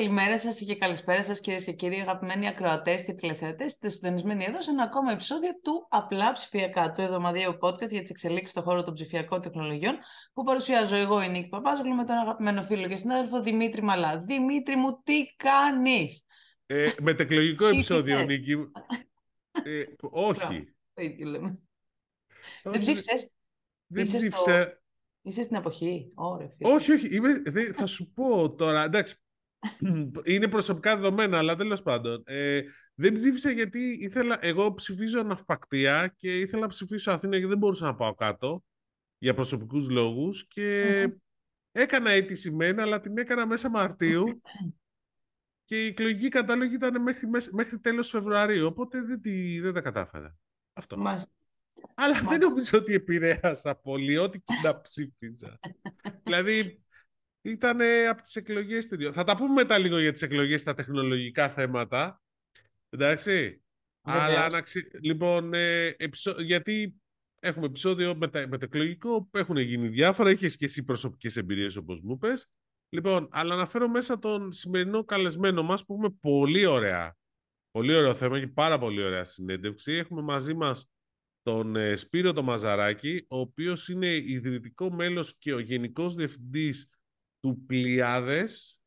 Καλημέρα σας και καλησπέρα σας, κυρίες και κύριοι, αγαπημένοι ακροατές και τηλεθεατές. Είστε συντονισμένοι εδώ σε ένα ακόμα επεισόδιο του Απλά Ψηφιακά, του εβδομαδιαίου podcast για τις εξελίξεις στον χώρο των ψηφιακών τεχνολογιών, που παρουσιάζω εγώ, η Νίκη Παπάζογλου, με τον αγαπημένο φίλο και συνάδελφο Δημήτρη Μαλά. Δημήτρη μου, τι κάνεις; Ε, μετεκλογικό επεισόδιο, Νίκη. Ε, όχι. Δεν ψήφισες; Δεν ψήφισα. Είσαι στην εποχή. Ωραία, όχι, όχι. Είμαι, θα σου πω τώρα. Εντάξει, είναι προσωπικά δεδομένα, αλλά τέλος πάντων. Ε, δεν ψήφισα γιατί ήθελα. Εγώ ψηφίζω ναυπακτία και ήθελα να ψηφίσω Αθήνα γιατί δεν μπορούσα να πάω κάτω για προσωπικούς λόγους και έκανα αίτηση μένα, αλλά την έκανα μέσα Μαρτίου και η εκλογική κατάλογη ήταν μέχρι, μέχρι τέλος Φεβρουαρίου, οπότε δεν, τη, δεν τα κατάφερα. Αυτό. Αλλά δεν νομίζω ότι επηρέασα πολύ, ό,τι και να ψήφιζα. δηλαδή, ήταν από τις εκλογές Θα τα πούμε μετά λίγο για τις εκλογές στα τεχνολογικά θέματα. Εντάξει. Αλλά να Λοιπόν, ε, γιατί έχουμε επεισόδιο μετα... μετεκλογικό που έχουν γίνει διάφορα. Είχες και εσύ προσωπικές εμπειρίες όπως μου πες. Λοιπόν, αλλά να φέρω μέσα τον σημερινό καλεσμένο μας που έχουμε πολύ ωραία. Πολύ ωραίο θέμα και πάρα πολύ ωραία συνέντευξη. Έχουμε μαζί μας τον ε, Σπύρο το Μαζαράκη, ο οποίος είναι ιδρυτικό μέλος και ο γενικός διευθυντής του Πλιάδες,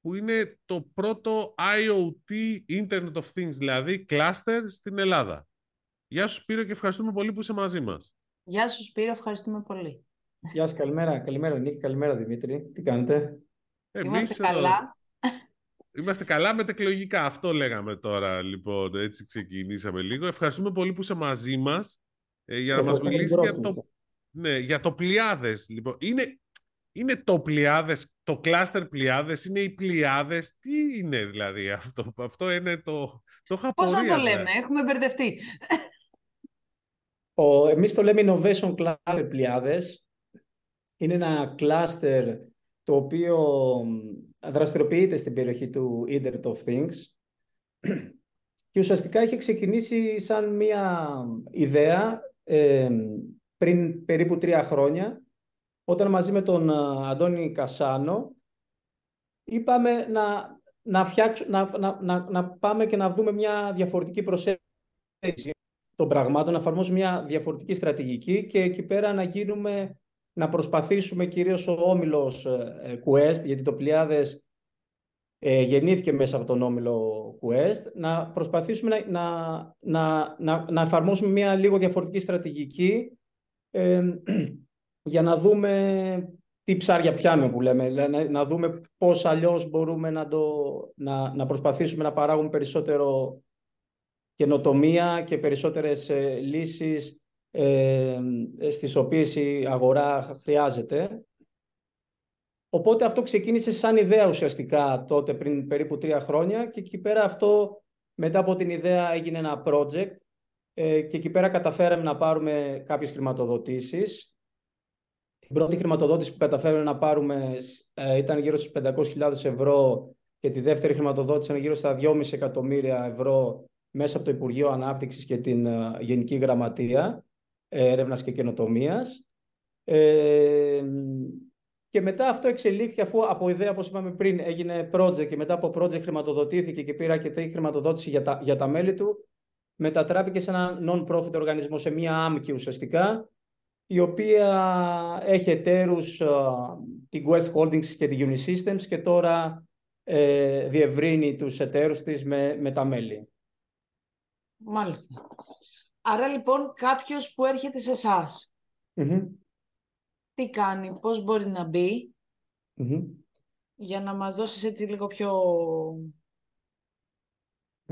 που είναι το πρώτο IoT Internet of Things, δηλαδή cluster στην Ελλάδα. Γεια σου Σπύρο και ευχαριστούμε πολύ που είσαι μαζί μας. Γεια σου Σπύρο, ευχαριστούμε πολύ. Γεια σου, καλημέρα. Καλημέρα Νίκη, καλημέρα Δημήτρη. Τι κάνετε; Εμείς Είμαστε καλά. Είμαστε καλά μετεκλογικά. Αυτό λέγαμε τώρα, λοιπόν. Έτσι ξεκινήσαμε λίγο. Ευχαριστούμε πολύ που είσαι μαζί μας ε, για να μας μιλήσεις για το, ναι, για το Πλιάδες. Λοιπόν. Είναι, είναι το Πλιάδες, το κλάστερ Πλιάδες, είναι οι Πλιάδες. Τι είναι δηλαδή αυτό. Αυτό είναι το... Το Πώς να το λέμε, έχουμε μπερδευτεί. Ο, εμείς το λέμε Innovation Cluster Πλιάδες. Είναι ένα κλάστερ το οποίο δραστηριοποιείται στην περιοχή του Internet of Things και ουσιαστικά είχε ξεκινήσει σαν μια ιδέα ε, πριν περίπου τρία χρόνια όταν μαζί με τον Αντώνη Κασάνο είπαμε να, να, να, να, να, να πάμε και να δούμε μια διαφορετική προσέγγιση των πραγμάτων, να εφαρμόσουμε μια διαφορετική στρατηγική και εκεί πέρα να γίνουμε να προσπαθήσουμε κυρίως ο όμιλος ε, Quest, γιατί το Πλιάδες ε, γεννήθηκε μέσα από τον όμιλο Quest, να προσπαθήσουμε να, να, να, να, εφαρμόσουμε μια λίγο διαφορετική στρατηγική ε, για να δούμε τι ψάρια πιάνουμε που λέμε, να, να δούμε πώς αλλιώς μπορούμε να, το, να, να προσπαθήσουμε να παράγουμε περισσότερο καινοτομία και περισσότερες ε, λύσεις ε, στις οποίες η αγορά χρειάζεται. Οπότε αυτό ξεκίνησε σαν ιδέα ουσιαστικά τότε πριν περίπου τρία χρόνια και εκεί πέρα αυτό μετά από την ιδέα έγινε ένα project ε, και εκεί πέρα καταφέραμε να πάρουμε κάποιες χρηματοδοτήσεις. Την πρώτη χρηματοδότηση που καταφέραμε να πάρουμε ε, ήταν γύρω στις 500.000 ευρώ και τη δεύτερη χρηματοδότηση ήταν γύρω στα 2,5 εκατομμύρια ευρώ μέσα από το Υπουργείο Ανάπτυξης και την ε, Γενική Γραμματεία έρευνας και καινοτομίας. Ε, και μετά αυτό εξελίχθηκε αφού από ιδέα, όπως είπαμε πριν, έγινε project και μετά από project χρηματοδοτήθηκε και πήρα και τρίτη χρηματοδότηση για τα, για τα μέλη του, μετατράπηκε σε ένα non-profit οργανισμό, σε μία άμκη ουσιαστικά, η οποία έχει εταίρους την Quest Holdings και τη Unisystems και τώρα ε, διευρύνει τους εταίρους της με, με τα μέλη. Μάλιστα. Άρα λοιπόν κάποιος που έρχεται σε εσάς. τι κάνει, πώς μπορεί να μπει, για να μας δώσεις έτσι λίγο πιο...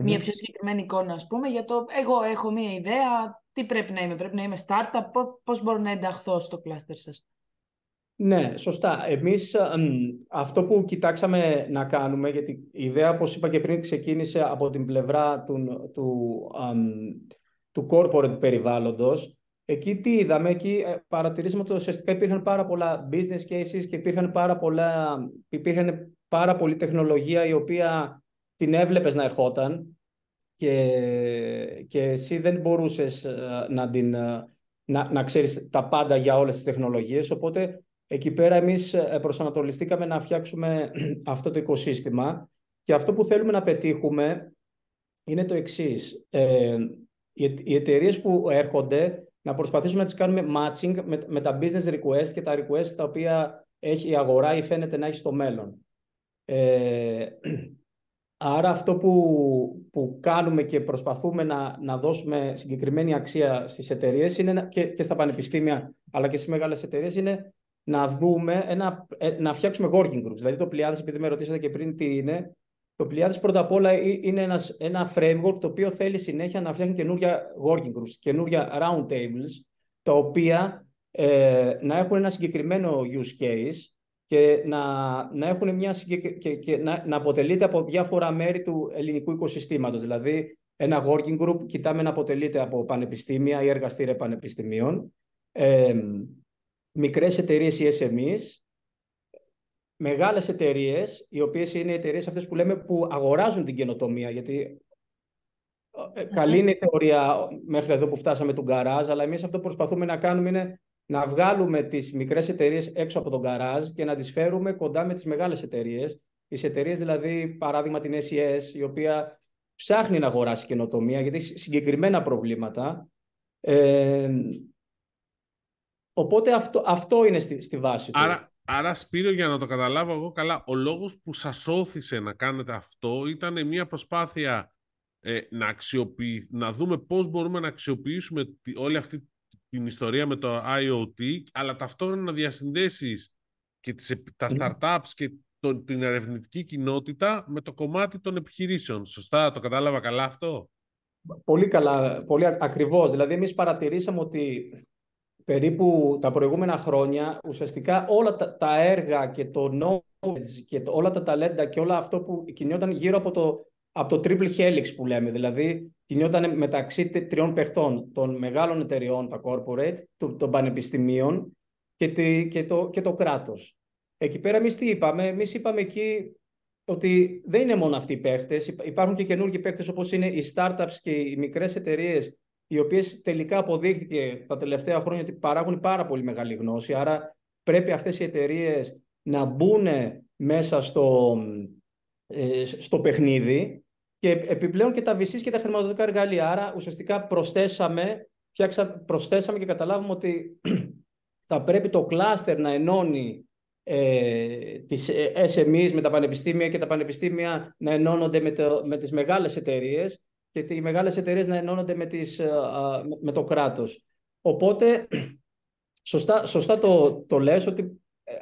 Μια πιο συγκεκριμένη εικόνα, ας πούμε, για το εγώ έχω μια ιδέα, τι πρέπει να είμαι, πρέπει να είμαι startup, πώς μπορώ να ενταχθώ στο κλάστερ σας. Ναι, σωστά. Εμείς αυτό που κοιτάξαμε να κάνουμε, γιατί η ιδέα, όπως είπα και πριν, ξεκίνησε από την πλευρά του, του, του corporate περιβάλλοντος, εκεί τι είδαμε, εκεί ε, παρατηρήσαμε ότι ουσιαστικά υπήρχαν πάρα πολλά business cases και υπήρχαν πάρα, πολλά, υπήρχαν πάρα πολλή τεχνολογία η οποία την έβλεπες να ερχόταν και, και εσύ δεν μπορούσες ε, να, την, ε, να, να ξέρεις τα πάντα για όλες τις τεχνολογίες, οπότε Εκεί πέρα εμείς ε, προσανατολιστήκαμε να φτιάξουμε αυτό το οικοσύστημα και αυτό που θέλουμε να πετύχουμε είναι το εξής. Ε, οι εταιρείες που έρχονται να προσπαθήσουμε να τις κάνουμε matching με, με τα business request και τα request τα οποία έχει η αγορά ή φαίνεται να έχει στο μέλλον. Ε, άρα αυτό που, που κάνουμε και προσπαθούμε να, να δώσουμε συγκεκριμένη αξία στις εταιρείες είναι, και, και στα πανεπιστήμια αλλά και στις μεγάλες εταιρείες είναι να δούμε, ένα, ε, να φτιάξουμε working groups. Δηλαδή το Πλιάδες, επειδή με ρωτήσατε και πριν τι είναι, το Πλιάδες πρώτα απ' όλα είναι ένας, ένα framework το οποίο θέλει συνέχεια να φτιάχνει καινούργια working groups, καινούργια round tables, τα οποία ε, να έχουν ένα συγκεκριμένο use case και να, να, έχουν μια και, και να, να αποτελείται από διάφορα μέρη του ελληνικού οικοσυστήματος. Δηλαδή, ένα working group κοιτάμε να αποτελείται από πανεπιστήμια ή εργαστήρια πανεπιστημίων, ε, μικρές εταιρείες ή SMEs, μεγάλες εταιρείες, οι οποίες είναι οι εταιρείες αυτές που λέμε που αγοράζουν την καινοτομία, γιατί ε, καλή είναι η θεωρία μέχρι εδώ που φτάσαμε τον γκαράζ, αλλά εμείς αυτό που προσπαθούμε να κάνουμε είναι να βγάλουμε τις μικρές εταιρείες έξω από τον γκαράζ και να τις φέρουμε κοντά με τις μεγάλες εταιρείες. Οι εταιρείες δηλαδή, παράδειγμα την SES, η οποία ψάχνει να αγοράσει καινοτομία γιατί έχει συγκεκριμένα προβλήματα. Ε, οπότε αυτό, αυτό είναι στη, στη βάση του. Άρα, άρα, Σπύριο, για να το καταλάβω εγώ καλά, ο λόγος που σας όθησε να κάνετε αυτό ήταν μια προσπάθεια ε, να, αξιοποιη... να δούμε πώς μπορούμε να αξιοποιήσουμε όλη αυτή την ιστορία με το IoT, αλλά ταυτόχρονα να διασυνδέσεις και τις, τα startups και το, την ερευνητική κοινότητα με το κομμάτι των επιχειρήσεων. Σωστά, το κατάλαβα καλά αυτό; Πολύ καλά, πολύ ακριβώς. Δηλαδή, εμείς παρατηρήσαμε ότι περίπου τα προηγούμενα χρόνια ουσιαστικά όλα τα, τα έργα και το knowledge και το, όλα τα ταλέντα και όλα αυτό που κινιόταν γύρω από το, από το triple helix που λέμε. Δηλαδή, κινιόταν μεταξύ τριών παιχτών, των μεγάλων εταιριών, τα corporate, των πανεπιστημίων και, τη, και, το, και το κράτος. Εκεί πέρα εμείς τι είπαμε, εμείς είπαμε εκεί ότι δεν είναι μόνο αυτοί οι παίχτες, υπάρχουν και καινούργιοι παίχτες όπως είναι οι startups και οι μικρές εταιρείες, οι οποίες τελικά αποδείχθηκε τα τελευταία χρόνια ότι παράγουν πάρα πολύ μεγάλη γνώση, άρα πρέπει αυτές οι εταιρείες να μπουν μέσα στο, ε, στο παιχνίδι και επιπλέον και τα VCs και τα χρηματοδοτικά εργαλεία. Άρα ουσιαστικά προσθέσαμε, φτιάξα, προσθέσαμε και καταλάβουμε ότι θα πρέπει το κλάστερ να ενώνει ε, τις SMEs με τα πανεπιστήμια και τα πανεπιστήμια να ενώνονται με, το, με τις μεγάλες εταιρείες και οι μεγάλες εταιρείες να ενώνονται με, τις, με το κράτος. Οπότε, σωστά, σωστά το, το λες ότι ε,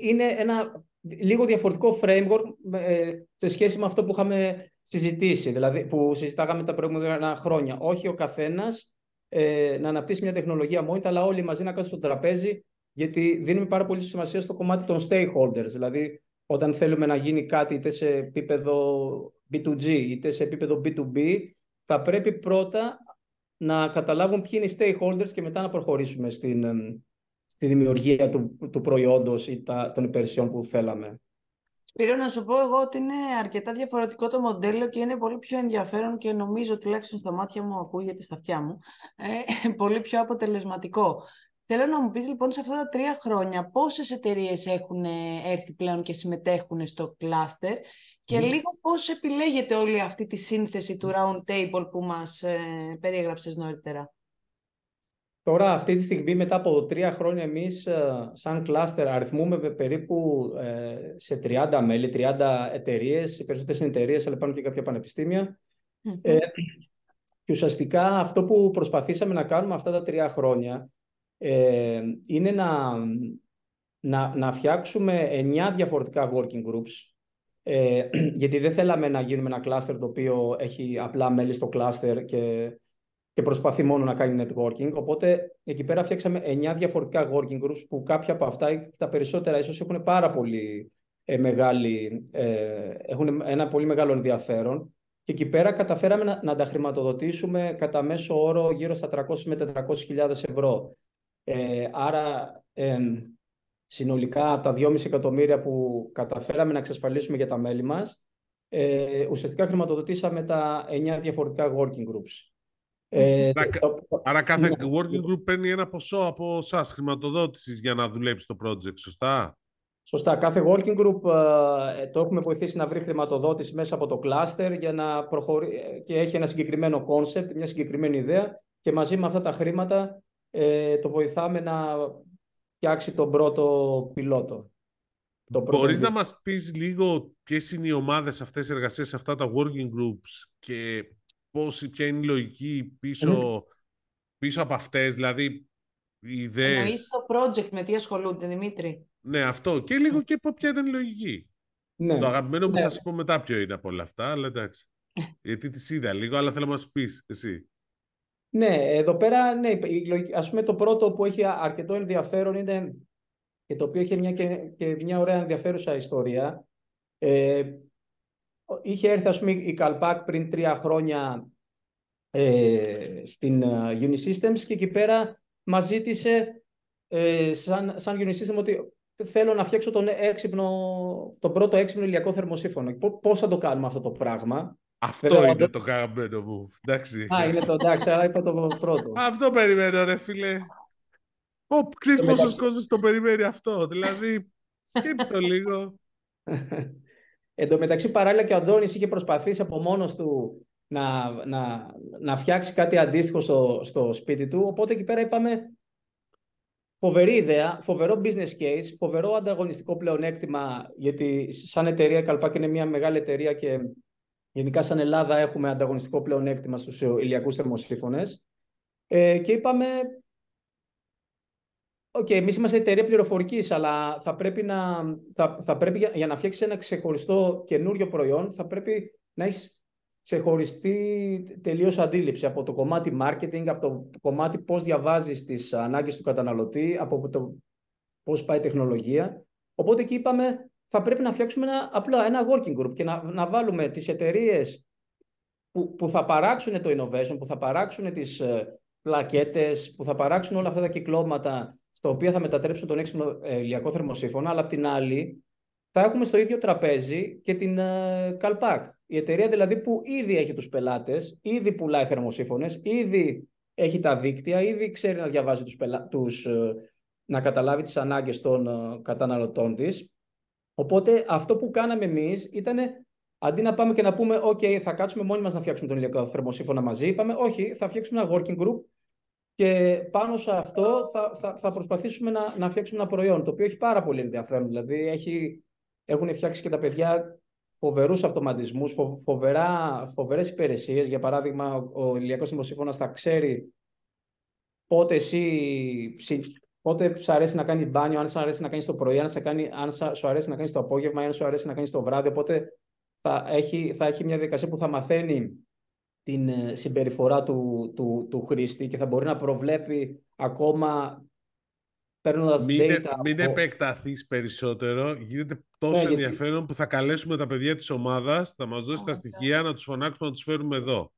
είναι ένα λίγο διαφορετικό framework ε, σε σχέση με αυτό που είχαμε συζητήσει, δηλαδή που συζητάγαμε τα προηγούμενα χρόνια. Όχι ο καθένας ε, να αναπτύσσει μια τεχνολογία μόνη, αλλά όλοι μαζί να κάτσουν στο τραπέζι, γιατί δίνουμε πάρα πολύ σημασία στο κομμάτι των stakeholders. Δηλαδή, όταν θέλουμε να γίνει κάτι είτε σε επίπεδο B2G είτε σε επίπεδο B2B, θα πρέπει πρώτα να καταλάβουν ποιοι είναι οι stakeholders και μετά να προχωρήσουμε στην, στη δημιουργία του, του προϊόντος ή τα, των υπηρεσιών που θέλαμε. Σπύρο, να σου πω εγώ ότι είναι αρκετά διαφορετικό το μοντέλο και είναι πολύ πιο ενδιαφέρον και νομίζω τουλάχιστον στα μάτια μου ακούγεται στα αυτιά μου, ε, πολύ πιο αποτελεσματικό. Θέλω να μου πεις λοιπόν σε αυτά τα τρία χρόνια πόσες εταιρείες έχουν έρθει πλέον και συμμετέχουν στο κλάστερ και λίγο πώς επιλέγεται όλη αυτή τη σύνθεση του round table που μας ε, περιέγραψες νωρίτερα; Τώρα, αυτή τη στιγμή, μετά από τρία χρόνια, εμείς ε, σαν κλάστερ αριθμούμε περίπου ε, σε 30 μέλη, 30 εταιρείες, οι περισσότερες είναι εταιρείες, αλλά υπάρχουν και κάποια Ε, και ουσιαστικά αυτό που προσπαθήσαμε να κάνουμε αυτά τα τρία χρόνια ε, είναι να, να, να φτιάξουμε εννιά διαφορετικά working groups, ε, γιατί δεν θέλαμε να γίνουμε ένα κλάστερ το οποίο έχει απλά μέλη στο κλάστερ και και προσπαθεί μόνο να κάνει networking. Οπότε εκεί πέρα φτιάξαμε 9 διαφορετικά working groups που κάποια από αυτά, τα περισσότερα ίσως έχουν πάρα πολύ ε, μεγάλη, ε, έχουν ένα πολύ μεγάλο ενδιαφέρον. Και εκεί πέρα καταφέραμε να, να τα χρηματοδοτήσουμε κατά μέσο όρο γύρω στα 300 με 400 ευρώ. Ε, άρα ε, συνολικά τα 2,5 εκατομμύρια που καταφέραμε να εξασφαλίσουμε για τα μέλη μας, ε, ουσιαστικά χρηματοδοτήσαμε τα 9 διαφορετικά working groups. Ε, άρα κάθε ναι. working group παίρνει ένα ποσό από εσάς χρηματοδότησης για να δουλέψει το project, σωστά; Σωστά. Κάθε working group ε, το έχουμε βοηθήσει να βρει χρηματοδότηση μέσα από το cluster για να προχωρεί και έχει ένα συγκεκριμένο concept, μια συγκεκριμένη ιδέα και μαζί με αυτά τα χρήματα ε, το βοηθάμε να φτιάξει τον πρώτο πιλότο. Το Μπορείς να μας πεις λίγο ποιες είναι οι ομάδες αυτές εργασίες σε αυτά τα working groups και πώς, ποια είναι η λογική πίσω, πίσω από αυτές, δηλαδή οι ιδέες... Εννοείς το project με τι ασχολούνται, Δημήτρη. Ναι, αυτό. Και λίγο και ποια ήταν η λογική. Ναι. Το αγαπημένο μου ναι. θα σου πω μετά ποιο είναι από όλα αυτά, αλλά εντάξει. Γιατί τις είδα λίγο, αλλά θέλω να μας πεις εσύ. Ναι, εδώ πέρα, ναι, ας πούμε το πρώτο που έχει αρκετό ενδιαφέρον είναι και το οποίο είχε μια, και, μια ωραία ενδιαφέρουσα ιστορία. Ε, είχε έρθει, ας πούμε, η Καλπάκ πριν τρία χρόνια ε, στην uh, Unisystems και εκεί πέρα μας ζήτησε ε, σαν, σαν Unisystem ότι θέλω να φτιάξω τον, έξυπνο, τον πρώτο έξυπνο ηλιακό θερμοσύφωνο. Πώς θα το κάνουμε αυτό το πράγμα; Αυτό είναι το αγαπημένο μου. Εντάξει. Α, είναι το εντάξει, αλλά είπα το πρώτο. Αυτό περιμένω, ρε φίλε. Ω, ξέρεις πόσος κόσμος το περιμένει αυτό. Δηλαδή, σκέψτε το λίγο. Εν τω μεταξύ, παράλληλα και ο Αντώνης είχε προσπαθήσει από μόνος του να, να, να φτιάξει κάτι αντίστοιχο στο, στο σπίτι του. Οπότε εκεί πέρα είπαμε, φοβερή ιδέα, φοβερό business case, φοβερό ανταγωνιστικό πλεονέκτημα, γιατί σαν εταιρεία η Καλπάκ είναι μια μεγάλη εταιρεία και γενικά σαν Ελλάδα έχουμε ανταγωνιστικό πλεονέκτημα στους ηλιακούς θερμοσύφωνες. Ε, και είπαμε, ΟΚ, okay, εμείς είμαστε εταιρεία πληροφορικής, αλλά θα πρέπει, να, θα, θα πρέπει για, για να φτιάξεις ένα ξεχωριστό καινούριο προϊόν, θα πρέπει να έχεις ξεχωριστή τελείως αντίληψη από το κομμάτι marketing, από το κομμάτι πώς διαβάζεις τις ανάγκες του καταναλωτή, από το πώς πάει η τεχνολογία. Οπότε εκεί είπαμε, θα πρέπει να φτιάξουμε ένα, απλά ένα working group και να, να βάλουμε τις εταιρείες που, που θα παράξουν το innovation, που θα παράξουν τις ε, πλακέτες, που θα παράξουν όλα αυτά τα κυκλώματα στα οποία θα μετατρέψουν τον έξυπνο ε, ηλιακό θερμοσύφωνα, αλλά απ' την άλλη θα έχουμε στο ίδιο τραπέζι και την ε, Calpac. Η εταιρεία δηλαδή που ήδη έχει τους πελάτες, ήδη πουλάει θερμοσύφωνες, ήδη έχει τα δίκτυα, ήδη ξέρει να διαβάζει τους, πελα... τους ε, να καταλάβει τις ανάγκες των καταναλωτών της. Οπότε αυτό που κάναμε εμείς ήταν αντί να πάμε και να πούμε «OK, θα κάτσουμε μόνοι μας να φτιάξουμε τον ηλιακό θερμοσύφωνα μαζί», είπαμε «Όχι, θα φτιάξουμε ένα working group και πάνω σε αυτό θα, θα, θα προσπαθήσουμε να, να φτιάξουμε ένα προϊόν το οποίο έχει πάρα πολύ ενδιαφέρον. Δηλαδή έχει, έχουν φτιάξει και τα παιδιά φοβερούς αυτοματισμούς, φο, φοβερές υπηρεσίες. Για παράδειγμα, ο ηλιακός Συμφωνία θα ξέρει πότε εσύ. Πότε σου αρέσει να κάνει μπάνιο, αν σου αρέσει να κάνει το πρωί, αν, κάνει, αν σου αρέσει να κάνεις το απόγευμα, αν σου αρέσει να κάνεις το βράδυ. Οπότε θα έχει, θα έχει μια διαδικασία που θα μαθαίνει την ε, συμπεριφορά του, του, του χρήστη και θα μπορεί να προβλέπει ακόμα παίρνοντας data. Μην από... επεκταθείς περισσότερο. Γίνεται τόσο ναι, ενδιαφέρον που θα καλέσουμε τα παιδιά της ομάδας, θα μας δώσει τα στοιχεία, να τους φωνάξουμε, να τους φέρουμε εδώ.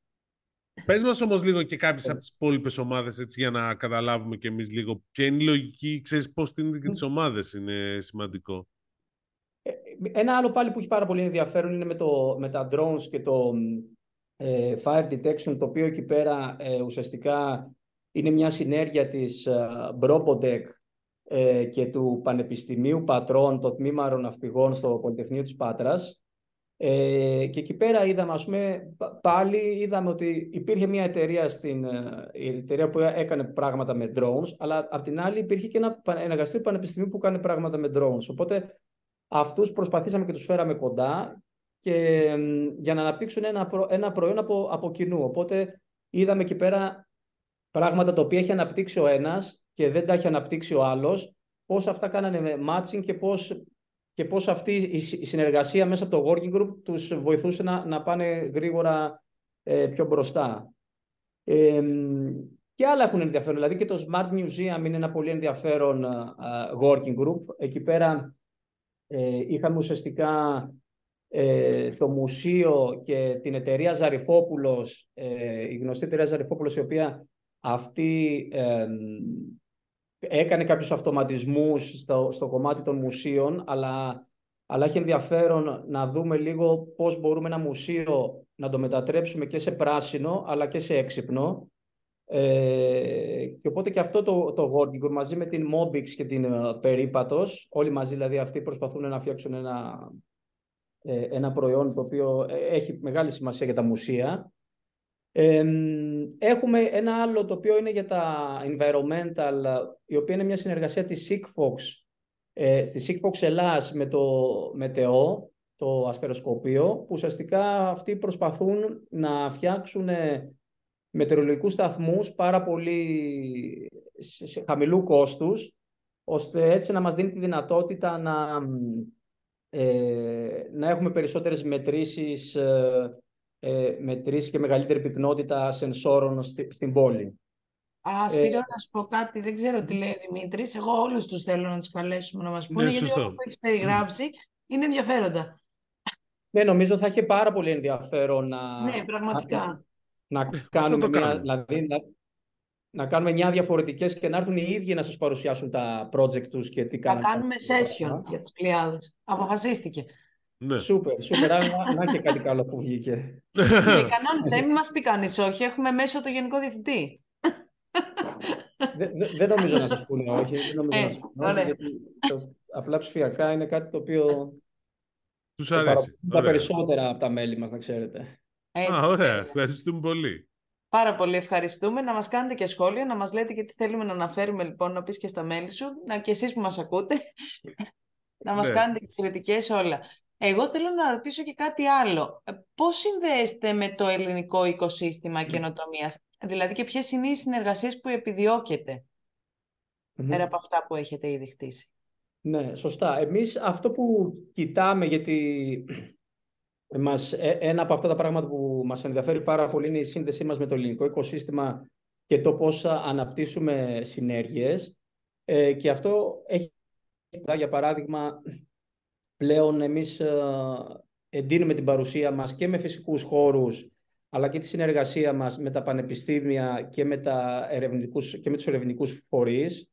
Πες μας όμως λίγο και κάποιες από τις υπόλοιπες ομάδες έτσι, για να καταλάβουμε και εμείς λίγο ποια είναι η λογική, ξέρεις πώς την και τις ομάδες είναι σημαντικό. Ε, ένα άλλο πάλι που έχει πάρα πολύ ενδιαφέρον είναι με, το, με τα drones και το, ε, fire detection, το οποίο εκεί πέρα ε, ουσιαστικά είναι μια συνέργεια της ε, Bropodec και του Πανεπιστημίου Πατρών, το τμήμα αεροναυπηγών στο Πολυτεχνείο της Πάτρας. Ε, και εκεί πέρα είδαμε, ας πούμε, πάλι είδαμε ότι υπήρχε μια εταιρεία, στην, η εταιρεία που έκανε πράγματα με drones, αλλά απ' την άλλη υπήρχε και ένα, ένα εργαστήριο πανεπιστημίου που έκανε πράγματα με drones. Οπότε αυτούς προσπαθήσαμε και τους φέραμε κοντά και για να αναπτύξουν ένα, ένα προϊόν από, από κοινού. Οπότε είδαμε εκεί πέρα πράγματα τα οποία έχει αναπτύξει ο ένας και δεν τα έχει αναπτύξει ο άλλος, πώς αυτά κάνανε matching και πώς, και πώς αυτή η, συνεργασία μέσα από το working group τους βοηθούσε να, να πάνε γρήγορα ε, πιο μπροστά. Ε, και άλλα έχουν ενδιαφέρον, δηλαδή και το Smart Museum είναι ένα πολύ ενδιαφέρον working group. Εκεί πέρα ε, είχαμε ουσιαστικά ε, το μουσείο και την εταιρεία Ζαριφόπουλος, ε, η γνωστή εταιρεία Ζαριφόπουλος, η οποία αυτή ε, έκανε κάποιους αυτοματισμούς στο, στο κομμάτι των μουσείων, αλλά, αλλά έχει ενδιαφέρον να δούμε λίγο πώς μπορούμε ένα μουσείο να το μετατρέψουμε και σε πράσινο, αλλά και σε έξυπνο. Ε, και οπότε και αυτό το, το Working μαζί με την Mobix και την uh, Περίπατος, όλοι μαζί δηλαδή αυτοί προσπαθούν να φτιάξουν ένα, ε, ένα προϊόν το οποίο ε, έχει μεγάλη σημασία για τα μουσεία. Ε, έχουμε ένα άλλο το οποίο είναι για τα environmental, η οποία είναι μια συνεργασία της Sigfox, ε, στη Sigfox Ελλάς με το ΜΕΤΕΟ, το αστεροσκοπείο, που ουσιαστικά αυτοί προσπαθούν να φτιάξουν μετεωρολογικούς σταθμούς πάρα πολύ σε χαμηλού κόστους, ώστε έτσι να μας δίνει τη δυνατότητα να, ε, να έχουμε περισσότερες μετρήσεις, ε, ε, μετρήσεις και μεγαλύτερη πυκνότητα σενσόρων στη, στην πόλη. Α, Σπύρο, να σου πω κάτι, δεν ξέρω τι λέει ο Δημήτρης. Εγώ όλους τους θέλω να τους καλέσουμε να μας πούνε, ναι, γιατί όλα που έχεις περιγράψει είναι ενδιαφέροντα. Ναι, νομίζω θα έχει πάρα πολύ ενδιαφέρον να... Ναι, πραγματικά να κάνουμε, μια, δηλαδή, να, να κάνουμε μια διαφορετικές και να έρθουν οι ίδιοι να σας παρουσιάσουν τα project τους και τι κάνουν. Να κάνουμε session για τις πλειάδες. Αποφασίστηκε. Ναι. Σούπερ, σούπερ. να και κάτι καλό που βγήκε. Και κανόνισε, μην μας πει κανείς όχι. Έχουμε μέσω το Γενικό Διευθυντή. Δεν νομίζω να σας πούνε όχι. Δεν νομίζω να σας πούνε όχι, γιατί το, απλά ψηφιακά είναι κάτι το οποίο... Τους αρέσει. Τα περισσότερα από τα μέλη μας, να ξέρετε. Έτσι, Α, ωραία. Ευχαριστούμε πολύ. Πάρα πολύ ευχαριστούμε. Να μας κάνετε και σχόλια, να μας λέτε και τι θέλουμε να αναφέρουμε λοιπόν, να πεις και στα μέλη σου, να και εσείς που μας ακούτε, να μας ναι. κάνετε και κριτικές όλα. Εγώ θέλω να ρωτήσω και κάτι άλλο. Πώς συνδέεστε με το ελληνικό οικοσύστημα ναι. καινοτομίας, δηλαδή και ποιες είναι οι συνεργασίες που επιδιώκετε, πέρα από αυτά που έχετε ήδη χτίσει; Ναι, σωστά. Εμείς αυτό που κοιτάμε, γιατί μας, ε, ένα από αυτά τα πράγματα που μας ενδιαφέρει πάρα πολύ είναι η σύνδεσή μας με το ελληνικό οικοσύστημα και το πώς αναπτύσσουμε συνέργειες. Ε, και αυτό έχει, για παράδειγμα, πλέον εμείς ε, εντείνουμε την παρουσία μας και με φυσικούς χώρους, αλλά και τη συνεργασία μας με τα πανεπιστήμια και με, τα ερευνητικούς, και με τους ερευνητικούς φορείς.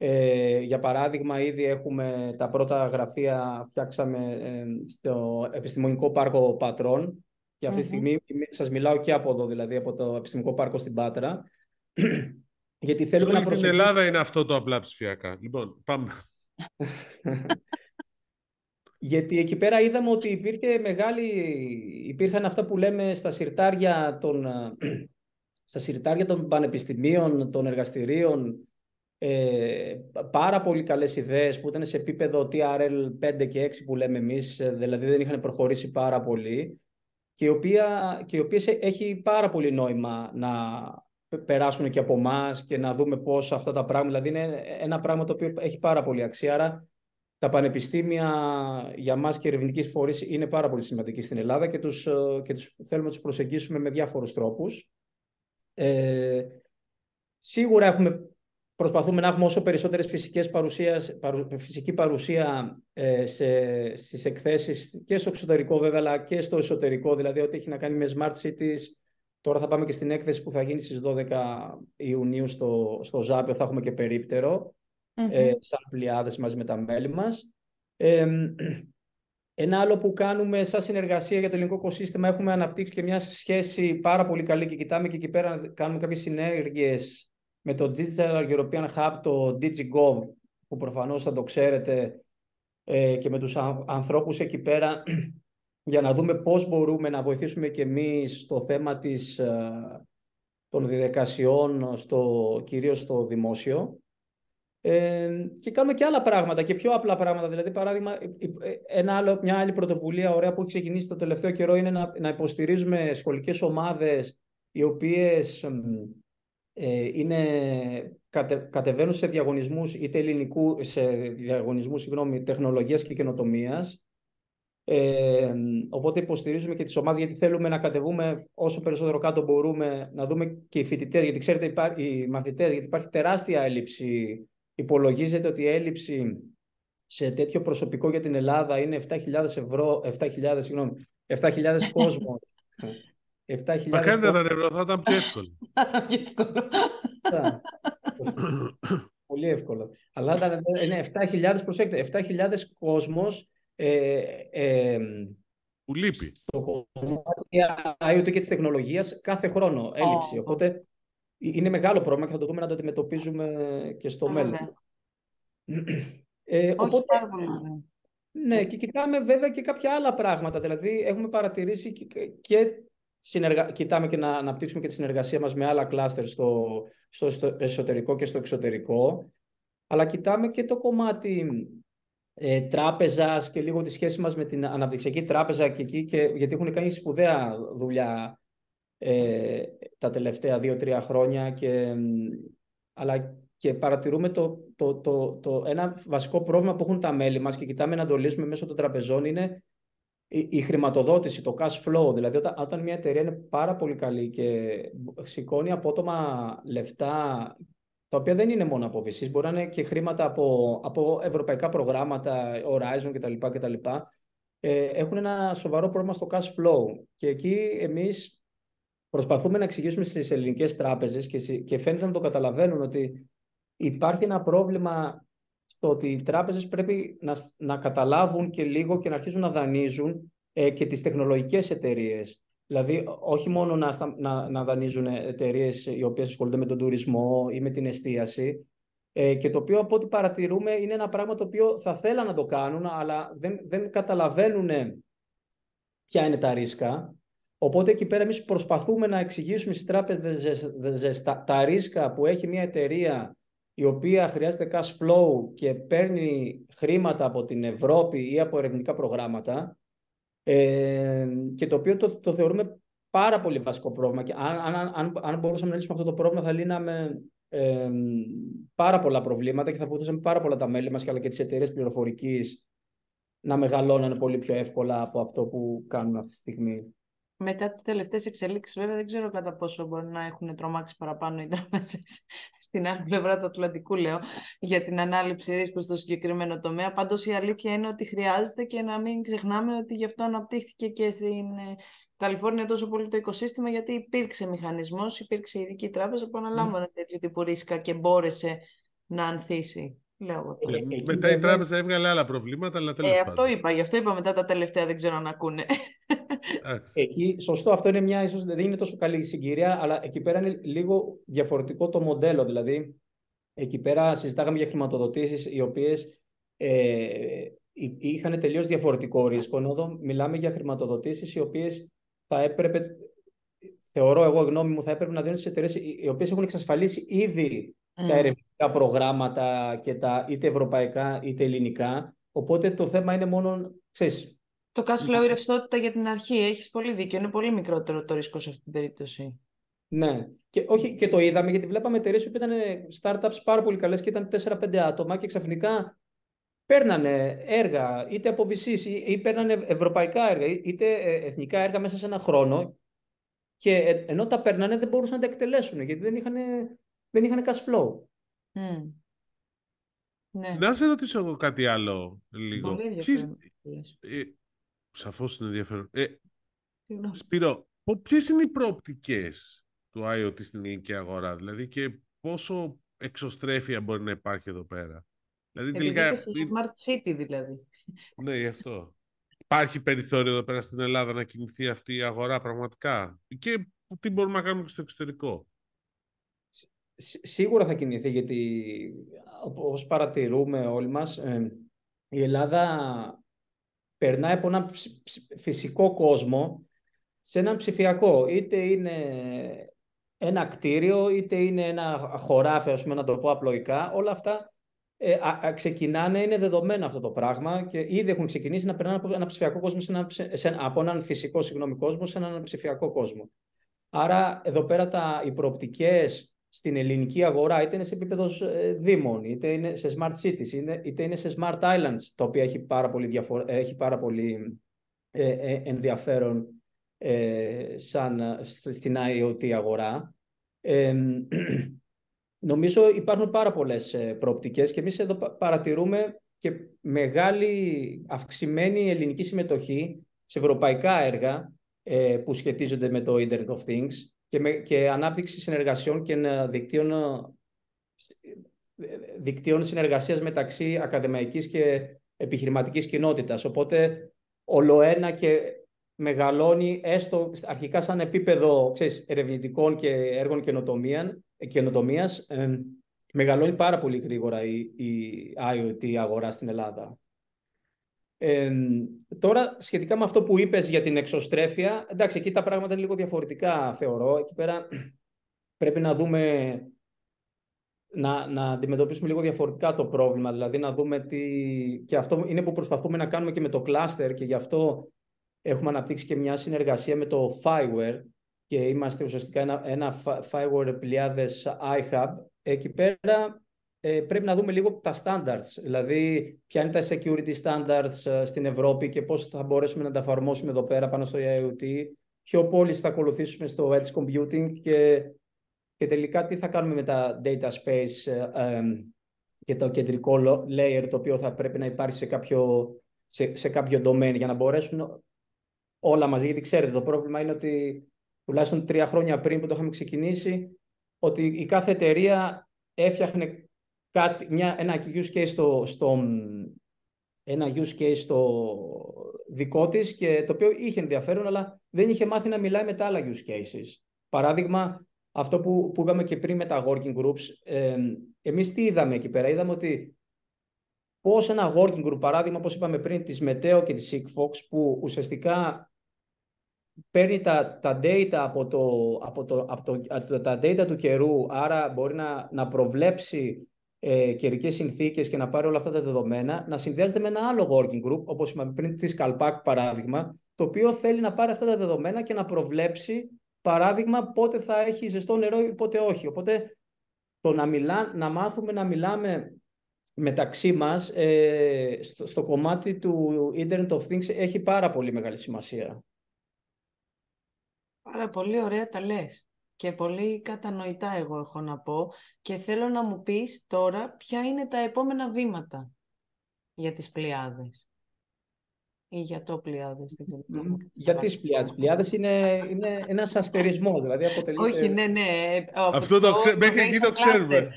Ε, για παράδειγμα, ήδη έχουμε τα πρώτα γραφεία, φτιάξαμε ε, στο Επιστημονικό Πάρκο Πατρών και αυτή τη στιγμή σας μιλάω και από εδώ, δηλαδή από το Επιστημονικό Πάρκο στην Πάτρα. Γιατί θέλουμε Σε όλη την Ελλάδα είναι αυτό το απλά ψηφιακά. Λοιπόν, πάμε. Γιατί εκεί πέρα είδαμε ότι υπήρχε μεγάλη... υπήρχαν αυτά που λέμε στα συρτάρια των, στα συρτάρια των πανεπιστημίων, των εργαστηρίων, ε, πάρα πολύ καλές ιδέες που ήταν σε επίπεδο TRL 5 και 6 που λέμε εμείς, ε, δηλαδή δεν είχαν προχωρήσει πάρα πολύ και οι, οποία, και οι οποίες έχει πάρα πολύ νόημα να περάσουν και από εμάς και να δούμε πώς αυτά τα πράγματα, δηλαδή είναι ένα πράγμα το οποίο έχει πάρα πολύ αξία, άρα τα πανεπιστήμια για μας και ερευνητικοί φορείς είναι πάρα πολύ σημαντικοί στην Ελλάδα και, τους, ε, και τους, θέλουμε να τους προσεγγίσουμε με διάφορους τρόπους. Ε, σίγουρα έχουμε Προσπαθούμε να έχουμε όσο περισσότερες φυσικές παρουσίες, φυσική παρουσία ε, σε, στις εκθέσεις και στο εξωτερικό βέβαια, αλλά και στο εσωτερικό, δηλαδή ό,τι έχει να κάνει με smart cities. Τώρα θα πάμε και στην έκθεση που θα γίνει στις 12 Ιουνίου στο, στο Ζάπιο, θα έχουμε και περίπτερο, ε, σαν πλειάδες μαζί με τα μέλη μας. Ε, ένα άλλο που κάνουμε σαν συνεργασία για το ελληνικό οικοσύστημα, έχουμε αναπτύξει και μια σχέση πάρα πολύ καλή και κοιτάμε και εκεί πέρα να κάνουμε κάποιες συνέργειες με το Digital European Hub, το DigiGov, που προφανώς θα το ξέρετε, ε, και με τους ανθρώπους εκεί πέρα, για να δούμε πώς μπορούμε να βοηθήσουμε και εμείς στο θέμα της, ε, των διαδικασιών, στο, κυρίως στο δημόσιο. Ε, και κάνουμε και άλλα πράγματα και πιο απλά πράγματα. Δηλαδή, παράδειγμα, ένα άλλο, μια άλλη πρωτοβουλία ωραία που έχει ξεκινήσει το τελευταίο καιρό είναι να, να υποστηρίζουμε σχολικές ομάδες οι οποίες ε, είναι, κατε, κατεβαίνουν σε διαγωνισμούς είτε ελληνικού, σε διαγωνισμούς συγγνώμη, τεχνολογίας και καινοτομίας. Ε, οπότε υποστηρίζουμε και τις ομάδες γιατί θέλουμε να κατεβούμε όσο περισσότερο κάτω μπορούμε να δούμε και οι φοιτητές, γιατί ξέρετε οι μαθητές, γιατί υπάρχει τεράστια έλλειψη. Υπολογίζεται ότι η έλλειψη σε τέτοιο προσωπικό για την Ελλάδα είναι 7.000 ευρώ, 7.000, συγγνώμη, 7.000 κόσμος 7.000 Μα κάνετε τα νερό, θα ήταν πιο εύκολο. Θα ήταν πιο εύκολο. Πολύ εύκολο. Αλλά είναι 7.000, προσέξτε, 7.000 κόσμος ε, ε, που λείπει. Στο κομμάτι IoT και της τεχνολογίας κάθε χρόνο έλλειψη. Οπότε είναι μεγάλο πρόβλημα και θα το δούμε να το αντιμετωπίζουμε και στο μέλλον. Ε, οπότε, πάρα πολύ ναι, και κοιτάμε βέβαια και κάποια άλλα πράγματα. Δηλαδή, έχουμε παρατηρήσει και, συνεργα... κοιτάμε και να αναπτύξουμε και τη συνεργασία μας με άλλα κλάστερ στο, στο εσωτερικό και στο εξωτερικό. Αλλά κοιτάμε και το κομμάτι ε, τράπεζας και λίγο τη σχέση μας με την αναπτυξιακή τράπεζα και εκεί, και, γιατί έχουν κάνει σπουδαία δουλειά ε, τα τελευταία δύο-τρία χρόνια και, αλλά και παρατηρούμε το, το, το, το, ένα βασικό πρόβλημα που έχουν τα μέλη μας και κοιτάμε να το λύσουμε μέσω των τραπεζών είναι η, η χρηματοδότηση, το cash flow. Δηλαδή όταν, όταν μια εταιρεία είναι πάρα πολύ καλή και σηκώνει απότομα λεφτά τα οποία δεν είναι μόνο από VCs, μπορεί να είναι και χρήματα από, από ευρωπαϊκά προγράμματα, Horizon κτλ. κτλ. Ε, έχουν ένα σοβαρό πρόβλημα στο cash flow. Και εκεί εμείς προσπαθούμε να εξηγήσουμε στις ελληνικές τράπεζες και, και φαίνεται να το καταλαβαίνουν ότι υπάρχει ένα πρόβλημα στο ότι οι τράπεζες πρέπει να, να καταλάβουν και λίγο και να αρχίσουν να δανείζουν ε, και τις τεχνολογικές εταιρείες. Δηλαδή, όχι μόνο να, να, να δανείζουν εταιρείες οι οποίες ασχολούνται με τον τουρισμό ή με την εστίαση. Ε, και το οποίο από ό,τι παρατηρούμε είναι ένα πράγμα το οποίο θα θέλαν να το κάνουν, αλλά δεν, δεν καταλαβαίνουν ποια είναι τα ρίσκα. Οπότε εκεί πέρα εμείς προσπαθούμε να εξηγήσουμε στις τράπεζες τα, τα ρίσκα που έχει μια εταιρεία η οποία χρειάζεται cash flow και παίρνει χρήματα από την Ευρώπη ή από ερευνητικά προγράμματα ε, και το οποίο το, το θεωρούμε πάρα πολύ βασικό πρόβλημα. Και αν, αν, αν, αν μπορούσαμε να λύσουμε αυτό το πρόβλημα, θα λύναμε ε, πάρα πολλά προβλήματα και θα βοηθούσαμε πάρα πολλά τα μέλη μας αλλά και τις εταιρείες πληροφορικής να μεγαλώνουν πολύ πιο εύκολα από αυτό που κάνουν αυτή τη στιγμή μετά τις τελευταίες εξελίξεις, βέβαια, δεν ξέρω κατά πόσο μπορεί να έχουν τρομάξει παραπάνω οι τράπεζες στην άλλη πλευρά του Ατλαντικού, λέω, για την ανάληψη ρίσκου στο συγκεκριμένο τομέα. Πάντως η αλήθεια είναι ότι χρειάζεται και να μην ξεχνάμε ότι γι' αυτό αναπτύχθηκε και στην ε, Καλιφόρνια τόσο πολύ το οικοσύστημα, γιατί υπήρξε μηχανισμός, υπήρξε ειδική τράπεζα που αναλάμβανε mm. τέτοιο τύπου ρίσκα και μπόρεσε να ανθίσει. Λέω ε, ε, μετά η τράπεζα έβγαλε άλλα προβλήματα, αλλά τέλος ε, Αυτό είπα, γι' αυτό είπα μετά τα τελευταία, δεν ξέρω αν ακούνε. Εκεί, σωστό, αυτό είναι μια, ίσως δεν είναι τόσο καλή συγκυρία, αλλά εκεί πέρα είναι λίγο διαφορετικό το μοντέλο. Δηλαδή, εκεί πέρα συζητάγαμε για χρηματοδοτήσεις οι οποίες ε, είχαν τελείως διαφορετικό ρίσκο, ενώ εδώ μιλάμε για χρηματοδοτήσεις οι οποίες θα έπρεπε, θεωρώ εγώ γνώμη μου, θα έπρεπε να δίνουν στις εταιρείες οι οποίες έχουν εξασφαλίσει ήδη mm. τα ερευνητικά προγράμματα και τα είτε ευρωπαϊκά είτε ελληνικά. Οπότε το θέμα είναι μόνο, ξέρεις, το cash flow, η ρευστότητα για την αρχή. Έχεις πολύ δίκιο. Είναι πολύ μικρότερο το ρίσκο σε αυτή την περίπτωση. Ναι. Και, όχι, και το είδαμε γιατί βλέπαμε εταιρείες που ήταν startups πάρα πολύ καλές και ήταν 4-5 άτομα και ξαφνικά παίρνανε έργα είτε από VCs ή, ή παίρνανε ευρωπαϊκά έργα είτε ε, εθνικά έργα μέσα σε ένα χρόνο και ε, ενώ τα παίρνανε δεν μπορούσαν να τα εκτελέσουν γιατί δεν είχαν, δεν είχαν cash flow. Mm. Ναι. Να σε ρωτήσω εγώ κάτι άλλο λίγο. Πολύ Σαφώς είναι ενδιαφέρον. Ε, Σπύρο, ποιες είναι οι προοπτικές του IoT στην ελληνική αγορά, δηλαδή και πόσο εξωστρέφεια μπορεί να υπάρχει εδώ πέρα; Δηλαδή, τελικά... Smart City δηλαδή. Ναι, γι' αυτό. Υπάρχει περιθώριο εδώ πέρα στην Ελλάδα να κινηθεί αυτή η αγορά πραγματικά; Και τι μπορούμε να κάνουμε και στο εξωτερικό; Σίγουρα θα κινηθεί γιατί όπως παρατηρούμε όλοι μας ε, η Ελλάδα περνάει από έναν φυσικό κόσμο σε έναν ψηφιακό. Είτε είναι ένα κτίριο, είτε είναι ένα χωράφι, ας πούμε, να το πω απλοϊκά. Όλα αυτά ε, α, ξεκινάνε, είναι δεδομένο αυτό το πράγμα και ήδη έχουν ξεκινήσει να περνάνε από ένα ψηφιακό κόσμο, σε ένα, σε, από έναν φυσικό συγγνώμη, κόσμο σε έναν ψηφιακό κόσμο. Άρα εδώ πέρα τα, οι προοπτικές στην ελληνική αγορά, είτε είναι σε επίπεδο ε, δήμων, είτε είναι σε smart cities, είτε είναι σε smart islands, το οποίο έχει πάρα πολύ, διαφορ... έχει πάρα πολύ ε, ε, ενδιαφέρον σαν στην IoT αγορά. νομίζω υπάρχουν πάρα πολλές προοπτικές και εμείς εδώ παρατηρούμε και μεγάλη αυξημένη ελληνική συμμετοχή σε ευρωπαϊκά έργα που σχετίζονται με το Internet of Things και, με, και ανάπτυξη συνεργασιών και δικτύων, δικτύων συνεργασίας μεταξύ ακαδημαϊκής και επιχειρηματικής κοινότητας. Οπότε, ολοένα και μεγαλώνει έστω αρχικά σαν επίπεδο ξέρεις, ερευνητικών και έργων καινοτομίας, ε, μεγαλώνει πάρα πολύ γρήγορα η, η IoT αγορά στην Ελλάδα. Ε, τώρα, σχετικά με αυτό που είπες για την εξωστρέφεια, εντάξει, εκεί τα πράγματα είναι λίγο διαφορετικά, θεωρώ. Εκεί πέρα πρέπει να δούμε, να, να αντιμετωπίσουμε λίγο διαφορετικά το πρόβλημα, δηλαδή να δούμε τι... Και αυτό είναι που προσπαθούμε να κάνουμε και με το cluster και γι' αυτό έχουμε αναπτύξει και μια συνεργασία με το Fireware και είμαστε ουσιαστικά ένα, ένα Fireware πλειάδες iHub. Εκεί πέρα ε, πρέπει να δούμε λίγο τα standards, δηλαδή ποια είναι τα security standards ε, στην Ευρώπη και πώς θα μπορέσουμε να τα εφαρμόσουμε εδώ πέρα πάνω στο IoT, ποιο πόλη θα ακολουθήσουμε στο edge computing και, και τελικά τι θα κάνουμε με τα data space ε, και το κεντρικό layer το οποίο θα πρέπει να υπάρχει σε κάποιο, σε, σε κάποιο domain για να μπορέσουν όλα μαζί. Γιατί ξέρετε, το πρόβλημα είναι ότι τουλάχιστον τρία χρόνια πριν που το είχαμε ξεκινήσει, ότι η κάθε εταιρεία έφτιαχνε κάτι, μια, ένα use case στο, στο, ένα use case στο δικό της και το οποίο είχε ενδιαφέρον αλλά δεν είχε μάθει να μιλάει με τα άλλα use cases. Παράδειγμα, αυτό που, που είπαμε και πριν με τα working groups, ε, εμείς τι είδαμε εκεί πέρα, είδαμε ότι πώς ένα working group, παράδειγμα, όπως είπαμε πριν, της Meteo και της Sigfox, που ουσιαστικά παίρνει τα, τα data από, το, από, το, από το, τα data του καιρού, άρα μπορεί να, να προβλέψει ε, καιρικές συνθήκες και να πάρει όλα αυτά τα δεδομένα, να συνδυάζεται με ένα άλλο working group, όπως είπαμε πριν, της Calpac παράδειγμα, το οποίο θέλει να πάρει αυτά τα δεδομένα και να προβλέψει, παράδειγμα, πότε θα έχει ζεστό νερό ή πότε όχι. Οπότε το να, μιλά, να μάθουμε να μιλάμε μεταξύ μας ε, στο, στο κομμάτι του Internet of Things έχει πάρα πολύ μεγάλη σημασία. Πάρα πολύ ωραία τα λες και πολύ κατανοητά εγώ έχω να πω και θέλω να μου πεις τώρα ποια είναι τα επόμενα βήματα για τις πλειάδες ή για το πλειάδες. Για τις πλειάδες. Πλειάδες είναι, είναι ένας αστερισμός, δηλαδή αποτελεί... Όχι, ναι, ναι. Αυτό το ξέρουμε, μέχρι εκεί το ξέρουμε.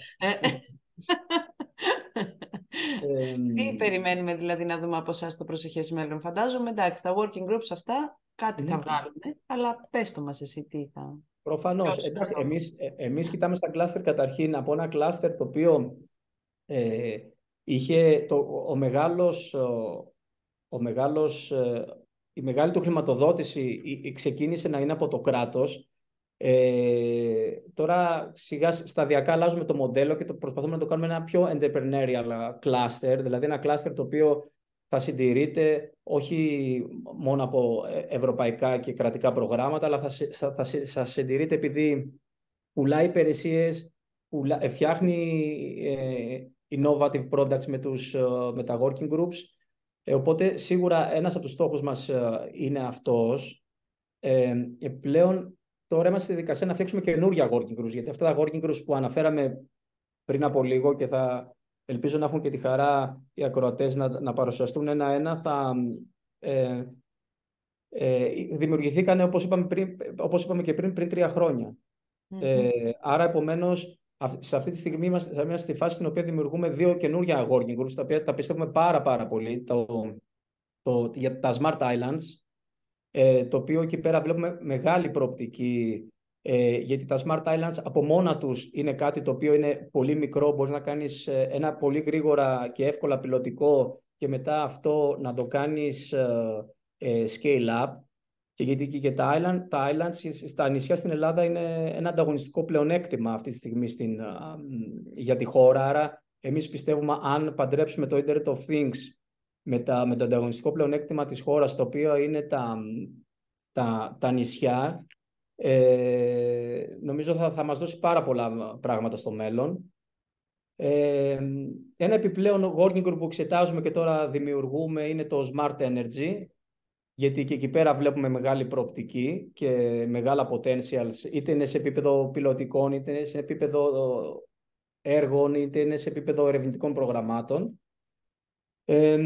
Τι περιμένουμε δηλαδή να δούμε από εσάς το προσεχές μέλλον. Φαντάζομαι, εντάξει, τα working groups αυτά κάτι θα βγάλουν, αλλά πες το μας εσύ τι θα... Προφανώς. Εντάξει, εμείς, ε, εμείς κοιτάμε στα κλάστερ καταρχήν από ένα κλάστερ το οποίο ε, είχε το, ο μεγάλος, ο, μεγάλος, ε, η μεγάλη του χρηματοδότηση ξεκίνησε να είναι από το κράτος. Ε, τώρα σιγά σταδιακά αλλάζουμε το μοντέλο και το προσπαθούμε να το κάνουμε ένα πιο entrepreneurial cluster, δηλαδή ένα cluster το οποίο θα συντηρείται όχι μόνο από ε, ευρωπαϊκά και κρατικά προγράμματα, αλλά θα, θα, θα συντηρείται επειδή πουλάει υπηρεσίες, πουλά, ε, φτιάχνει ε, innovative products με, τους, ε, με τα working groups. οπότε σίγουρα ένας από τους στόχους μας είναι αυτός. Ε, πλέον τώρα είμαστε στη δικασία να φτιάξουμε καινούργια working groups, γιατί αυτά τα working groups που αναφέραμε πριν από λίγο και θα ελπίζω να έχουν και τη χαρά οι ακροατές να, να παρουσιαστούν ένα-ένα, θα ε, ε, δημιουργηθήκαν, όπως είπαμε, πριν, όπως είπαμε και πριν, πριν τρία Ε, άρα, επομένως, σε αυτή τη στιγμή είμαστε, είμαστε στη φάση στην οποία δημιουργούμε δύο καινούργια working groups, τα οποία τα πιστεύουμε πάρα πάρα πολύ, το, το, για τα Smart Islands, ε, το οποίο εκεί πέρα βλέπουμε μεγάλη προοπτική ε, γιατί τα Smart Islands από μόνα τους είναι κάτι το οποίο είναι πολύ μικρό, μπορείς να κάνεις ε, ένα πολύ γρήγορα και εύκολα πιλωτικό και μετά αυτό να το κάνεις ε, ε, scale up. Και γιατί και τα, island, τα islands στα νησιά στην Ελλάδα είναι ένα ανταγωνιστικό πλεονέκτημα αυτή τη στιγμή στην, για τη χώρα. Άρα εμείς πιστεύουμε αν παντρέψουμε το Internet of Things με, τα, με το ανταγωνιστικό πλεονέκτημα της χώρας, το οποίο είναι τα, τα, τα νησιά, ε, νομίζω θα, θα μας δώσει πάρα πολλά πράγματα στο μέλλον. Ε, ένα επιπλέον working group που εξετάζουμε και τώρα δημιουργούμε είναι το Smart Energy, γιατί και εκεί πέρα βλέπουμε μεγάλη προοπτική και μεγάλα potentials, είτε είναι σε επίπεδο πιλωτικών, είτε είναι σε επίπεδο έργων, είτε είναι σε επίπεδο ερευνητικών προγραμμάτων. Ε,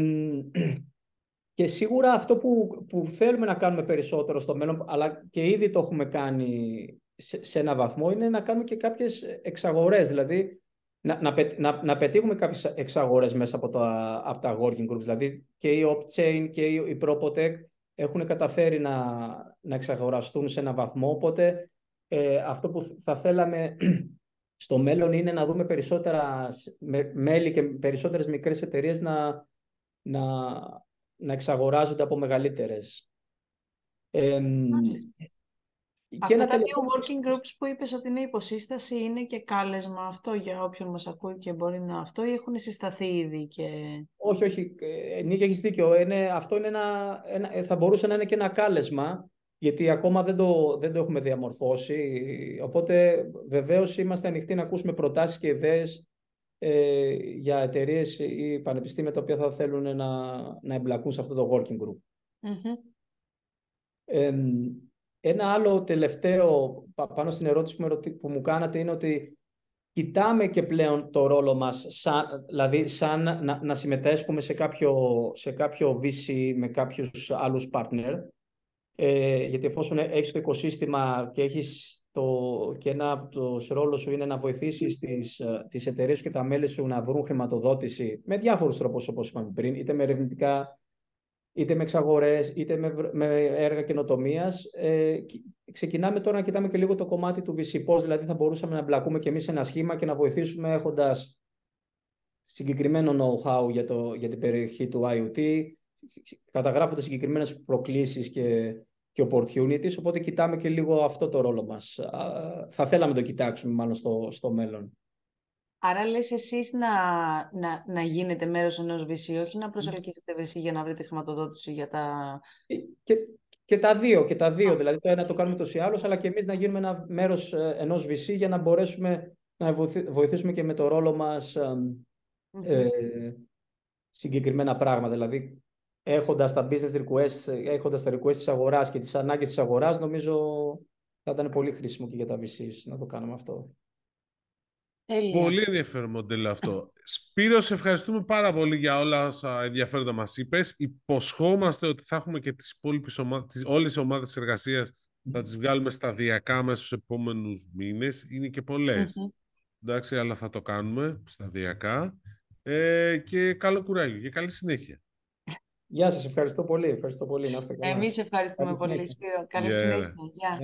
και σίγουρα αυτό που, που θέλουμε να κάνουμε περισσότερο στο μέλλον, αλλά και ήδη το έχουμε κάνει σε, σε ένα βαθμό, είναι να κάνουμε και κάποιες εξαγορές. Δηλαδή, να, να, να, να πετύχουμε κάποιες εξαγορές μέσα από τα, από τα working groups. Δηλαδή, και η Opchain και η, η Propotech έχουν καταφέρει να, να εξαγοραστούν σε ένα βαθμό, οπότε ε, αυτό που θα θέλαμε στο μέλλον είναι να δούμε περισσότερα μέλη και περισσότερες μικρές εταιρείες να, να, να εξαγοράζονται από μεγαλύτερες. Ε, και Αυτά τα δύο working groups που είπες ότι είναι υποσύσταση είναι και κάλεσμα αυτό για όποιον μας ακούει και μπορεί να αυτό ή έχουν συσταθεί ήδη και... Όχι, όχι. Ε, Νίκη, έχεις δίκιο. Είναι, αυτό είναι ένα, ένα, ε, θα μπορούσε να είναι και ένα κάλεσμα γιατί ακόμα δεν το, δεν το έχουμε διαμορφώσει. Οπότε βεβαίως είμαστε ανοιχτοί να ακούσουμε προτάσεις και ιδέες ε, για εταιρείες ή πανεπιστήμια τα οποία θα θέλουν να, να εμπλακούν σε αυτό το working group. mm ένα άλλο τελευταίο πάνω στην ερώτηση που, μου κάνατε είναι ότι κοιτάμε και πλέον το ρόλο μας, σαν, δηλαδή σαν να, να συμμετέσχουμε σε κάποιο, σε κάποιο VC με κάποιους άλλους partner, ε, γιατί εφόσον έχεις το οικοσύστημα και έχεις το, και ένα από τους ρόλους σου είναι να βοηθήσεις τις, τις εταιρείες και τα μέλη σου να βρουν χρηματοδότηση με διάφορους τρόπους όπως είπαμε πριν, είτε με ερευνητικά είτε με εξαγορές, είτε με, με έργα καινοτομίας. Ε, ξεκινάμε τώρα να κοιτάμε και λίγο το κομμάτι του VC. Πώς δηλαδή θα μπορούσαμε να μπλακούμε και εμείς σε ένα σχήμα και να βοηθήσουμε έχοντας συγκεκριμένο know-how για, το, για την περιοχή του IoT, καταγράφοντα συγκεκριμένες προκλήσεις και, και opportunities. Οπότε κοιτάμε και λίγο αυτό το ρόλο μας. Θα θέλαμε να το κοιτάξουμε μάλλον στο, στο μέλλον. Άρα λες εσείς να, να, να γίνετε μέρος ενός VC, όχι να προσελκύσετε VC για να βρείτε χρηματοδότηση για τα... Και, και τα δύο, και τα δύο. Δηλαδή το ένα το κάνουμε τόσο ή άλλως, αλλά και εμείς να γίνουμε ένα μέρος ε, ενός VC για να μπορέσουμε να βοηθήσουμε και με το ρόλο μας ε, συγκεκριμένα πράγματα. Δηλαδή έχοντας τα business requests, έχοντας τα requests της αγοράς και τις ανάγκες της αγοράς, νομίζω θα ήταν πολύ χρήσιμο και για τα VCs να το κάνουμε αυτό. Πολύ ενδιαφέρον μοντέλο αυτό. Σπύρο, σε ευχαριστούμε πάρα πολύ για όλα όσα ενδιαφέροντα μας είπες. Υποσχόμαστε ότι θα έχουμε και τις υπόλοιπες ομάδες, όλες τις ομάδες εργασίας θα τις βγάλουμε σταδιακά μέσα στους επόμενους μήνες. Είναι και πολλές. Εντάξει, αλλά θα το κάνουμε σταδιακά. Ε, και καλό κουράγιο και καλή συνέχεια. Γεια σας, ευχαριστώ πολύ. Ευχαριστώ πολύ. Να είστε καλά. Εμείς ευχαριστούμε πολύ, Σπύρο. Καλή συνέχεια. Γεια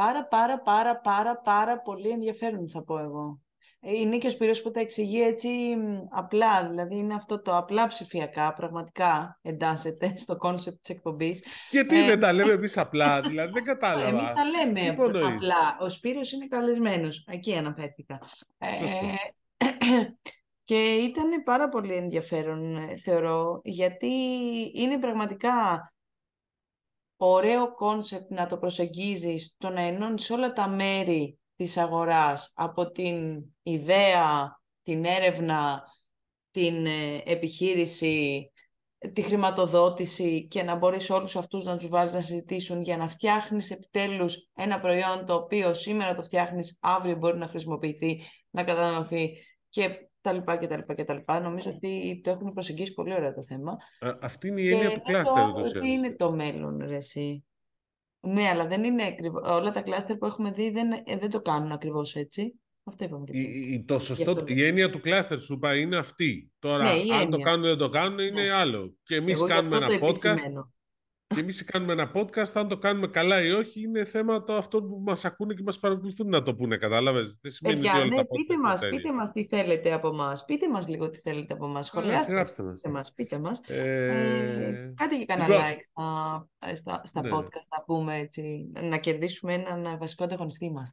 πάρα πάρα πάρα πάρα πάρα πολύ ενδιαφέρον θα πω εγώ. Ε, είναι και ο Σπύρος που τα εξηγεί έτσι απλά, δηλαδή είναι αυτό το απλά ψηφιακά, πραγματικά εντάσσεται στο concept της εκπομπής. Γιατί ε, δεν τα λέμε εμείς απλά, δηλαδή δεν κατάλαβα. Εμείς τα λέμε απλά. Ο Σπύρος είναι καλεσμένος, εκεί αναφέρθηκα. Ε, και ήταν πάρα πολύ ενδιαφέρον, ε, θεωρώ, γιατί είναι πραγματικά ωραίο concept να το προσεγγίζεις, το να ενώνεις όλα τα μέρη της αγοράς, από την ιδέα, την έρευνα, την ε, επιχείρηση, τη χρηματοδότηση και να μπορείς όλους αυτούς να τους βάλεις να συζητήσουν για να φτιάχνεις επιτέλους ένα προϊόν το οποίο σήμερα το φτιάχνεις, αύριο μπορεί να χρησιμοποιηθεί, να καταναλωθεί και τα λοιπά και τα λοιπά και τα λοιπά. Νομίζω ότι το έχουμε προσεγγίσει πολύ ωραία το θέμα. αυτή είναι η έννοια του κλάστερ. Αυτή είναι το μέλλον, ρε, εσύ. Ναι, αλλά δεν είναι ακριβώς. Όλα τα κλάστερ που έχουμε δει δεν, ε, δεν το κάνουν ακριβώς έτσι. Αυτό είπαμε και η, η, το σωστό, η έννοια του κλάστερ σου είπα είναι αυτή. Τώρα, ναι, αν το κάνουν ή δεν το κάνουν, είναι ναι. άλλο. Και εμείς κάνουμε ένα podcast. Και εμείς κάνουμε ένα podcast, αν το κάνουμε καλά ή όχι, είναι θέμα το αυτό που μας ακούνε και μας παρακολουθούν να το πούνε. Κατάλαβες; Δεν σημαίνει Παιδιά, ότι όλα ναι, τα πείτε μας πείτε μας τι θέλετε από εμάς. Πείτε μας λίγο τι θέλετε από εμάς. Σχολιάστε. Γράψτε μας. Πείτε μας. Πείτε μας. Ε... Ε, κάντε και κανένα λοιπόν... like στα, στα, στα ναι. podcast να πούμε έτσι. Να κερδίσουμε έναν βασικό ανταγωνιστή μας.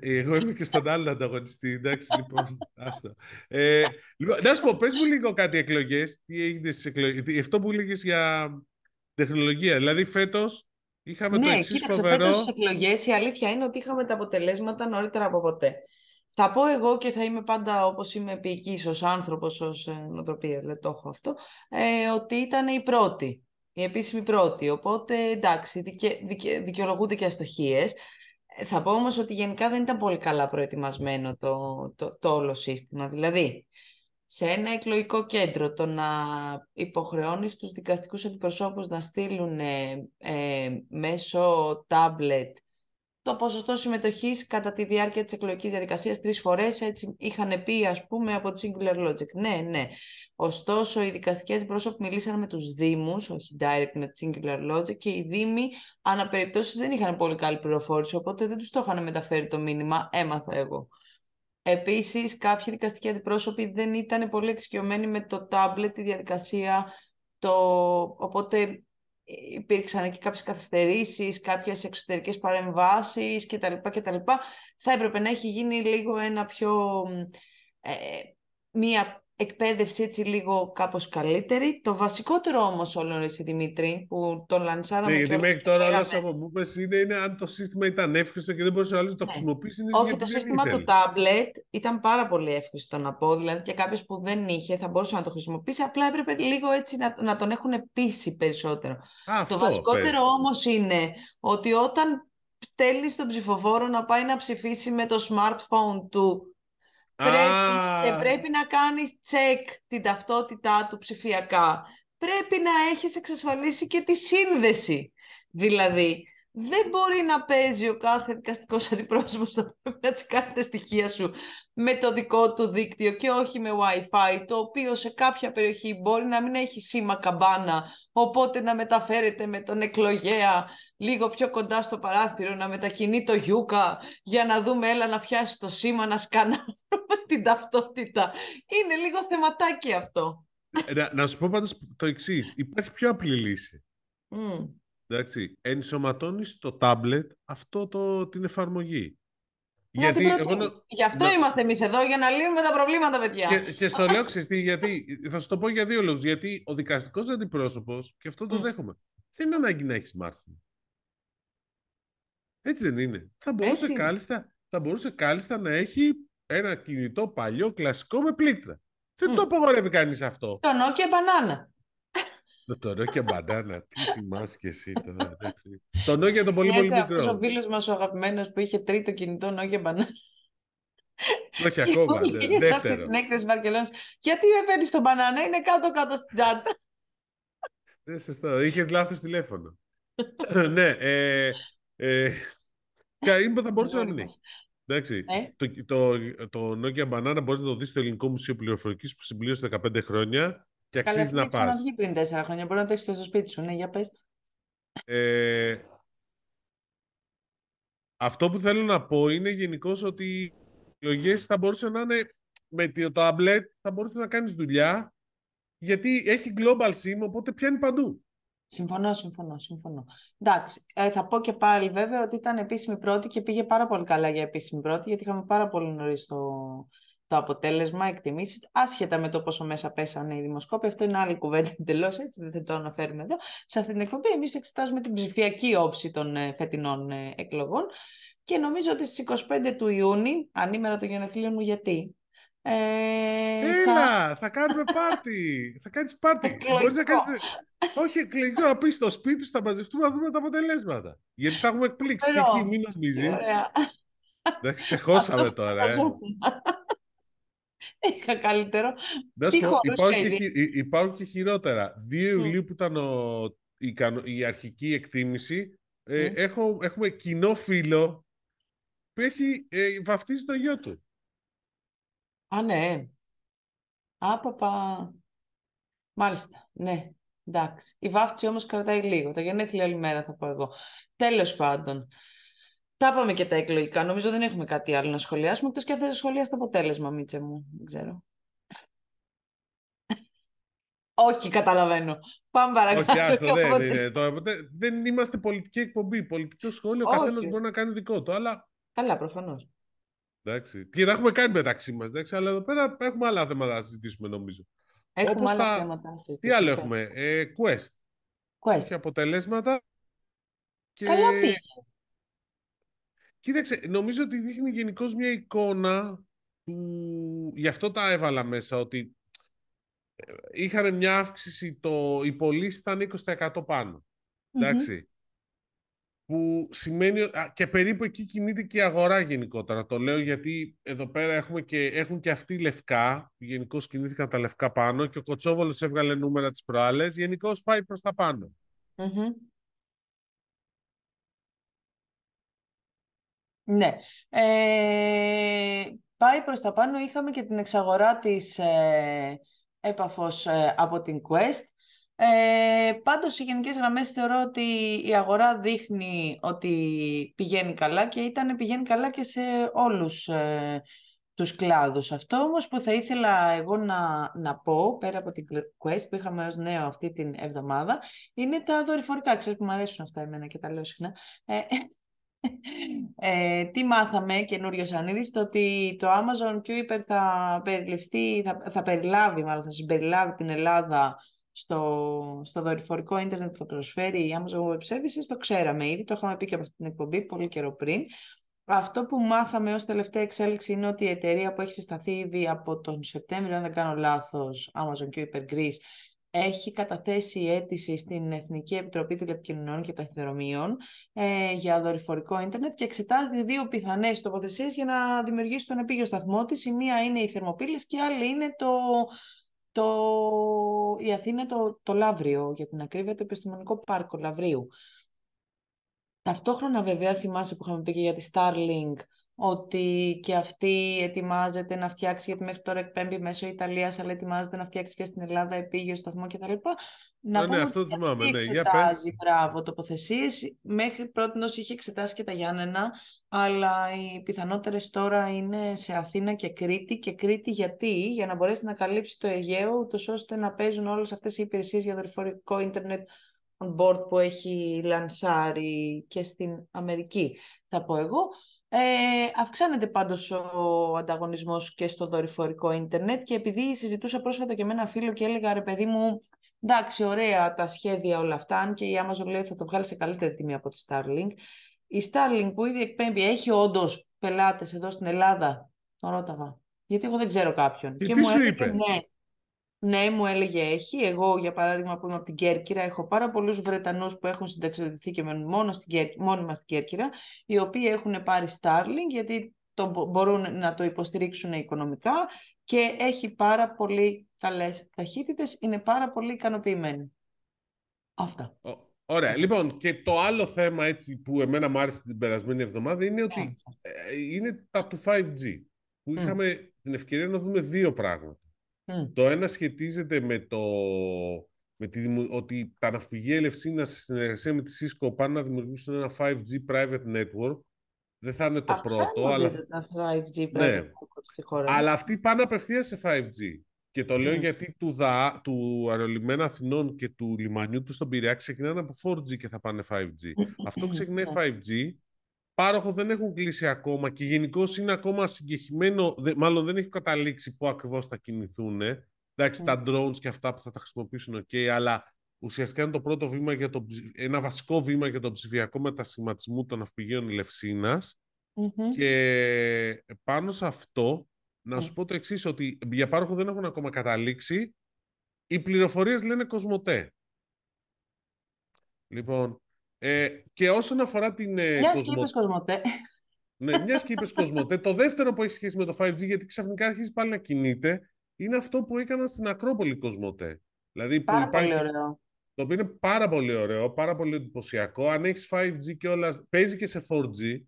Εγώ είμαι και στον άλλο ανταγωνιστή. Εντάξει, λοιπόν. Άστο. Ε, λοιπόν, να σου πω, πες μου λίγο κάτι εκλογές. Τι έγινε στις εκλογές; Αυτό που έλεγες για τεχνολογία. Δηλαδή, φέτος είχαμε ναι, το εξής κοίταξε, φοβερό... Φέτος στις εκλογές η αλήθεια είναι ότι είχαμε τα αποτελέσματα νωρίτερα από ποτέ. Θα πω εγώ και θα είμαι πάντα όπως είμαι επίοικης ως άνθρωπος, ως ε, νοοτροπία, δηλαδή το έχω αυτό, ε, ότι ήταν η πρώτη, η επίσημη πρώτη. Οπότε εντάξει, δικαι, δικαι, δικαιολογούνται και αστοχίες. Θα πω όμως ότι γενικά δεν ήταν πολύ καλά προετοιμασμένο το, το, το όλο σύστημα. Δηλαδή, σε ένα εκλογικό κέντρο το να υποχρεώνεις τους δικαστικούς αντιπροσώπους να στείλουν ε, ε, μέσω τάμπλετ το ποσοστό συμμετοχής κατά τη διάρκεια της εκλογικής διαδικασίας τρεις φορές, έτσι είχαν πει ας πούμε από το Singular Logic. Ναι, ναι. Ωστόσο, οι δικαστικοί αντιπρόσωποι μιλήσαν με τους Δήμους, όχι direct με τη Singular Logic, και οι Δήμοι αναπεριπτώσεις δεν είχαν πολύ καλή πληροφόρηση, οπότε δεν τους το είχαν μεταφέρει το μήνυμα, έμαθα εγώ. Επίσης, κάποιοι δικαστικοί αντιπρόσωποι δεν ήταν πολύ εξοικειωμένοι με το tablet, τη διαδικασία, το... οπότε υπήρξαν και κάποιες καθυστερήσεις, κάποιες εξωτερικές παρεμβάσεις κτλ. κτλ. Θα έπρεπε να έχει γίνει λίγο ένα πιο... Ε, μία εκπαίδευση έτσι λίγο κάπως καλύτερη. Το βασικότερο όμως όλο εσύ Δημήτρη, που το λανσάραμε... Ναι, γιατί μέχρι τώρα όλα από που πες είναι, είναι αν το σύστημα ήταν εύχριστο και δεν μπορούσε άλλος να το ναι. χρησιμοποιήσει. Όχι, το σύστημα του tablet ήταν πάρα πολύ εύχριστο να πω. Δηλαδή και κάποιος που δεν είχε θα μπορούσε να το χρησιμοποιήσει. Απλά έπρεπε λίγο έτσι να, να τον έχουν πείσει περισσότερο. το βασικότερο όμως είναι ότι όταν στέλνεις τον ψηφοφόρο να πάει να ψηφίσει με το smartphone του Πρέπει, και πρέπει να κάνεις check την ταυτότητά του ψηφιακά. Πρέπει να έχεις εξασφαλίσει και τη σύνδεση. Δηλαδή, δεν μπορεί να παίζει ο κάθε δικαστικός αντιπρόσωπος να πρέπει να τσεκάρει τα στοιχεία σου με το δικό του δίκτυο και όχι με Wi-Fi, το οποίο σε κάποια περιοχή μπορεί να μην έχει σήμα καμπάνα, οπότε να μεταφέρεται με τον εκλογέα λίγο πιο κοντά στο παράθυρο, να μετακινεί το γιούκα για να δούμε, έλα να πιάσει το σήμα, να σκανάρουμε την ταυτότητα. Είναι λίγο θεματάκι αυτό. Ε, να, να σου πω πάντως το εξής. Υπάρχει πιο απλή λύση. Mm. Εντάξει, ενσωματώνεις στο τάμπλετ αυτό το, την εφαρμογή. Γιατί εγώ... Γι' αυτό να... είμαστε εμείς εδώ, για να λύνουμε τα προβλήματα, παιδιά. Και, και στο λέω ξεστή, γιατί. Θα σου το πω για δύο λόγους. Γιατί ο δικαστικός αντιπρόσωπος, και αυτό το mm. δέχομαι, δεν είναι ανάγκη να έχεις smartphone. Έτσι δεν είναι. Θα μπορούσε, κάλλιστα, θα μπορούσε κάλλιστα να έχει ένα κινητό παλιό κλασικό με πλήκτρα. Δεν το απογορεύει κανείς αυτό. Το Nokia Banana. Το Nokia Banana, τι θυμάσαι και εσύ τώρα. το Nokia το πολύ πολύ μικρό. ο φίλος μας ο αγαπημένος που είχε τρίτο κινητό Nokia Banana. Όχι ακόμα, ναι, δεύτερο. Την έκθεση Βαρκελόνης. Γιατί με παίρνει το μπανάνα, είναι κάτω-κάτω στην τσάντα. Ναι, σωστό. Είχες λάθος τηλέφωνο. ναι, ε, ε, θα μπορούσε να μην έχει. Εντάξει, ε; το, το, το Nokia Banana μπορείς να το δεις στο Ελληνικό Μουσείο Πληροφορικής που συμπλήρωσε 15 χρόνια και αξίζει να πας. βγει πριν 4 χρόνια, μπορεί να το έχεις και στο σπίτι σου, ναι, για πες. Ε, αυτό που θέλω να πω είναι γενικώς ότι οι εκλογέ θα μπορούσαν να είναι με το tablet, θα μπορούσε να κάνεις δουλειά γιατί έχει global sim, οπότε πιάνει παντού. Συμφωνώ, συμφωνώ, συμφωνώ. Εντάξει, ε, θα πω και πάλι βέβαια ότι ήταν επίσημη πρώτη και πήγε πάρα πολύ καλά για επίσημη πρώτη, γιατί είχαμε πάρα πολύ νωρίς το, το αποτέλεσμα, εκτιμήσεις, άσχετα με το πόσο μέσα πέσανε οι δημοσκόποι. Αυτό είναι άλλη κουβέντα εντελώς, έτσι δεν θα το αναφέρουμε εδώ. Σε αυτή την εκπομπή, εμείς εξετάζουμε την ψηφιακή όψη των ε, φετινών ε, εκλογών. Και νομίζω ότι στις 25 του Ιούνιου, ανήμερα των γενεθλίων μου, γιατί; Ε, Έλα, θα... θα κάνουμε πάρτι. θα κάνεις πάρτι. Μπορείς να κάνεις... Όχι εκλογικό, να πεις στο σπίτι σου, θα μαζευτούμε να δούμε τα αποτελέσματα. Γιατί θα έχουμε εκπλήξει και εκεί, μην νομίζεις. Εντάξει, σε χώσαμε τώρα. Ε. Είχα καλύτερο. υπάρχουν, και, υπάρχουν και χειρότερα. 2 Ιουλίου που ήταν ο, η, η, αρχική εκτίμηση, ε, έχω, έχουμε κοινό φίλο που έχει ε, βαφτίσει το γιο του. Α, ναι. Άπαπα. Μάλιστα, ναι. Εντάξει. Η βάφτιση όμως κρατάει λίγο. Τα γενέθλια όλη μέρα θα πω εγώ. Τέλος πάντων. Τα είπαμε και τα εκλογικά. Νομίζω δεν έχουμε κάτι άλλο να σχολιάσουμε, εκτός και αυτές σχολεία στο αποτέλεσμα, Μίτσε μου. Δεν ξέρω. Όχι, καταλαβαίνω. Πάμε παρακάτω. Όχι, άστο, δεν είναι. Το, δεν είμαστε πολιτική εκπομπή. Πολιτικό σχόλιο, ο καθένας μπορεί να κάνει δικό του. Αλλά... Καλά, προφανώς. Εντάξει. Και τα έχουμε κάνει μεταξύ μας, αλλά εδώ πέρα έχουμε άλλα θέματα να συζητήσουμε, νομίζω. Έχουμε Όπως άλλα θέματα να συζητήσουμε. Τι άλλο έχουμε, ε, Quest. Quest. Έχει αποτελέσματα. Και... Καλά πήγε. Κοίταξε, νομίζω ότι δείχνει γενικώς μια εικόνα που γι' αυτό τα έβαλα μέσα, ότι ε, είχαν μια αύξηση, το... οι πωλήσεις ήταν 20% πάνω. Εντάξει που σημαίνει και περίπου εκεί κινείται και η αγορά γενικότερα. Το λέω γιατί εδώ πέρα έχουμε και, έχουν και αυτοί λευκά, γενικώς κινήθηκαν τα λευκά πάνω και ο Κοτσόβολος έβγαλε νούμερα τις προάλλες, γενικώς πάει προς τα πάνω. Ναι. Ε, πάει προς τα πάνω. Είχαμε και την εξαγορά της ε, έπαφος ε, από την Quest. Ε, πάντως, σε γενικές γραμμές θεωρώ ότι η αγορά δείχνει ότι πηγαίνει καλά και ήταν πηγαίνει καλά και σε όλους ε, τους κλάδους. Αυτό όμως που θα ήθελα εγώ να, να πω, πέρα από την Quest που είχαμε ως νέο αυτή την εβδομάδα, είναι τα δορυφορικά. Ξέρεις που μου αρέσουν αυτά εμένα και τα λέω συχνά. Ε, ε, τι μάθαμε καινούριο Σανίδης, το ότι το Amazon Kuiper θα περιληφθεί, θα, θα περιλάβει, μάλλον θα συμπεριλάβει την Ελλάδα στο, στο δορυφορικό ίντερνετ που θα προσφέρει η Amazon Web Services, το ξέραμε ήδη, το είχαμε πει και από αυτή την εκπομπή πολύ καιρό πριν. Αυτό που μάθαμε ως τελευταία εξέλιξη είναι ότι η εταιρεία που έχει συσταθεί ήδη από τον Σεπτέμβριο, αν δεν κάνω λάθος, Amazon Kuiper Greece, έχει καταθέσει αίτηση στην Εθνική Επιτροπή Τηλεπικοινωνιών και Ταχυδρομείων ε, για δορυφορικό ίντερνετ και εξετάζει δύο πιθανές τοποθεσίες για να δημιουργήσει τον επίγειο σταθμό της. Η μία είναι η Θερμοπύλες και η άλλη είναι το, το, η Αθήνα το, το Λαύριο, για την ακρίβεια το Επιστημονικό Πάρκο Λαυρίου. Ταυτόχρονα βέβαια θυμάσαι που είχαμε πει και για τη Starlink ότι και αυτή ετοιμάζεται να φτιάξει, γιατί μέχρι τώρα εκπέμπει μέσω Ιταλίας, αλλά ετοιμάζεται να φτιάξει και στην Ελλάδα επίγειο σταθμό κτλ. Να ναι, πούμε αυτό ότι θυμάμαι, αυτή ναι. Για εξετάζει, πες. μπράβο, τοποθεσίες. Μέχρι πρώτη είχε εξετάσει και τα Γιάννενα, αλλά οι πιθανότερες τώρα είναι σε Αθήνα και Κρήτη. Και Κρήτη γιατί, για να μπορέσει να καλύψει το Αιγαίο, ούτως ώστε να παίζουν όλες αυτές οι υπηρεσίες για δορυφορικό ίντερνετ on board που έχει λανσάρει και στην Αμερική, θα πω εγώ. Ε, αυξάνεται πάντως ο ανταγωνισμός και στο δορυφορικό ίντερνετ και επειδή συζητούσα πρόσφατα και με ένα φίλο και έλεγα ρε παιδί μου εντάξει ωραία τα σχέδια όλα αυτά αν και η Amazon λέει θα το βγάλει σε καλύτερη τιμή από τη Starlink η Starlink που ήδη εκπέμπει έχει όντως πελάτες εδώ στην Ελλάδα; Τον ρώταγα. Γιατί εγώ δεν ξέρω κάποιον. Και και τι μου σου έλεγε είπε; ναι ναι, μου έλεγε έχει. Εγώ, για παράδειγμα, που είμαι από την Κέρκυρα, έχω πάρα πολλούς Βρετανούς που έχουν συνταξιοδοτηθεί και μένουν μόνο στην Κέρκυρα, μόνιμα στην Κέρκυρα, οι οποίοι έχουν πάρει Starlink γιατί το, μπο- μπορούν να το υποστηρίξουν οικονομικά και έχει πάρα πολύ καλές ταχύτητες, είναι πάρα πολύ ικανοποιημένοι. Αυτά. Ω- Ωραία. Λοιπόν, και το άλλο θέμα έτσι που εμένα μου άρεσε την περασμένη εβδομάδα είναι ότι Έτσι. ε, είναι τα του 5G. Που Μμ. είχαμε την ευκαιρία να δούμε δύο πράγματα. Μμ. Το ένα σχετίζεται με το με τη, δημο- ότι τα ναυπηγεία Ελευσίνα σε συνεργασία με τη Cisco πάνε να δημιουργήσουν ένα 5G private network. Δεν θα είναι το πρώτο, Αυξάνονται αλλά, τα 5G Ναι. πρέπει στη χώρα. αλλά αυτοί πάνε απευθείας σε 5G. Και το λέω Μμ. γιατί του, ΔΑ, του αερολιμένα Αθηνών και του λιμανιού τους στον Πειραιά ξεκινάνε από 4G και θα πάνε 5G. Αυτό ξεκινάει Ναι. 5G. Πάροχο δεν έχουν κλείσει ακόμα και γενικώς είναι ακόμα συγκεχημένο, δε- μάλλον δεν έχει καταλήξει πού ακριβώς θα κινηθούν. Εντάξει, Μμ. τα drones και αυτά που θα τα χρησιμοποιήσουν, ok, αλλά ουσιαστικά είναι το πρώτο βήμα για το, ψη- ένα βασικό βήμα για τον ψηφιακό μετασχηματισμό των ναυπηγείων Ελευσίνας. Μμμ. Και πάνω σε αυτό, να σου Μμ. πω το εξής ότι για πάροχο δεν έχουν ακόμα καταλήξει. Οι πληροφορίες λένε Κοσμοτέ. Λοιπόν, ε, και όσον αφορά την ε, Μιας και Κοσμο- είπες Κοσμοτέ. ναι, μιας και είπες Κοσμοτέ, το δεύτερο που έχει σχέση με το 5G, γιατί ξαφνικά αρχίζει πάλι να κινείται, είναι αυτό που έκαναν στην Ακρόπολη Κοσμοτέ. Δηλαδή που Πάρα υπάρχει, πολύ ωραίο. το οποίο είναι πάρα πολύ ωραίο, πάρα πολύ εντυπωσιακό. Αν έχεις 5G και όλα, παίζει και σε 4G,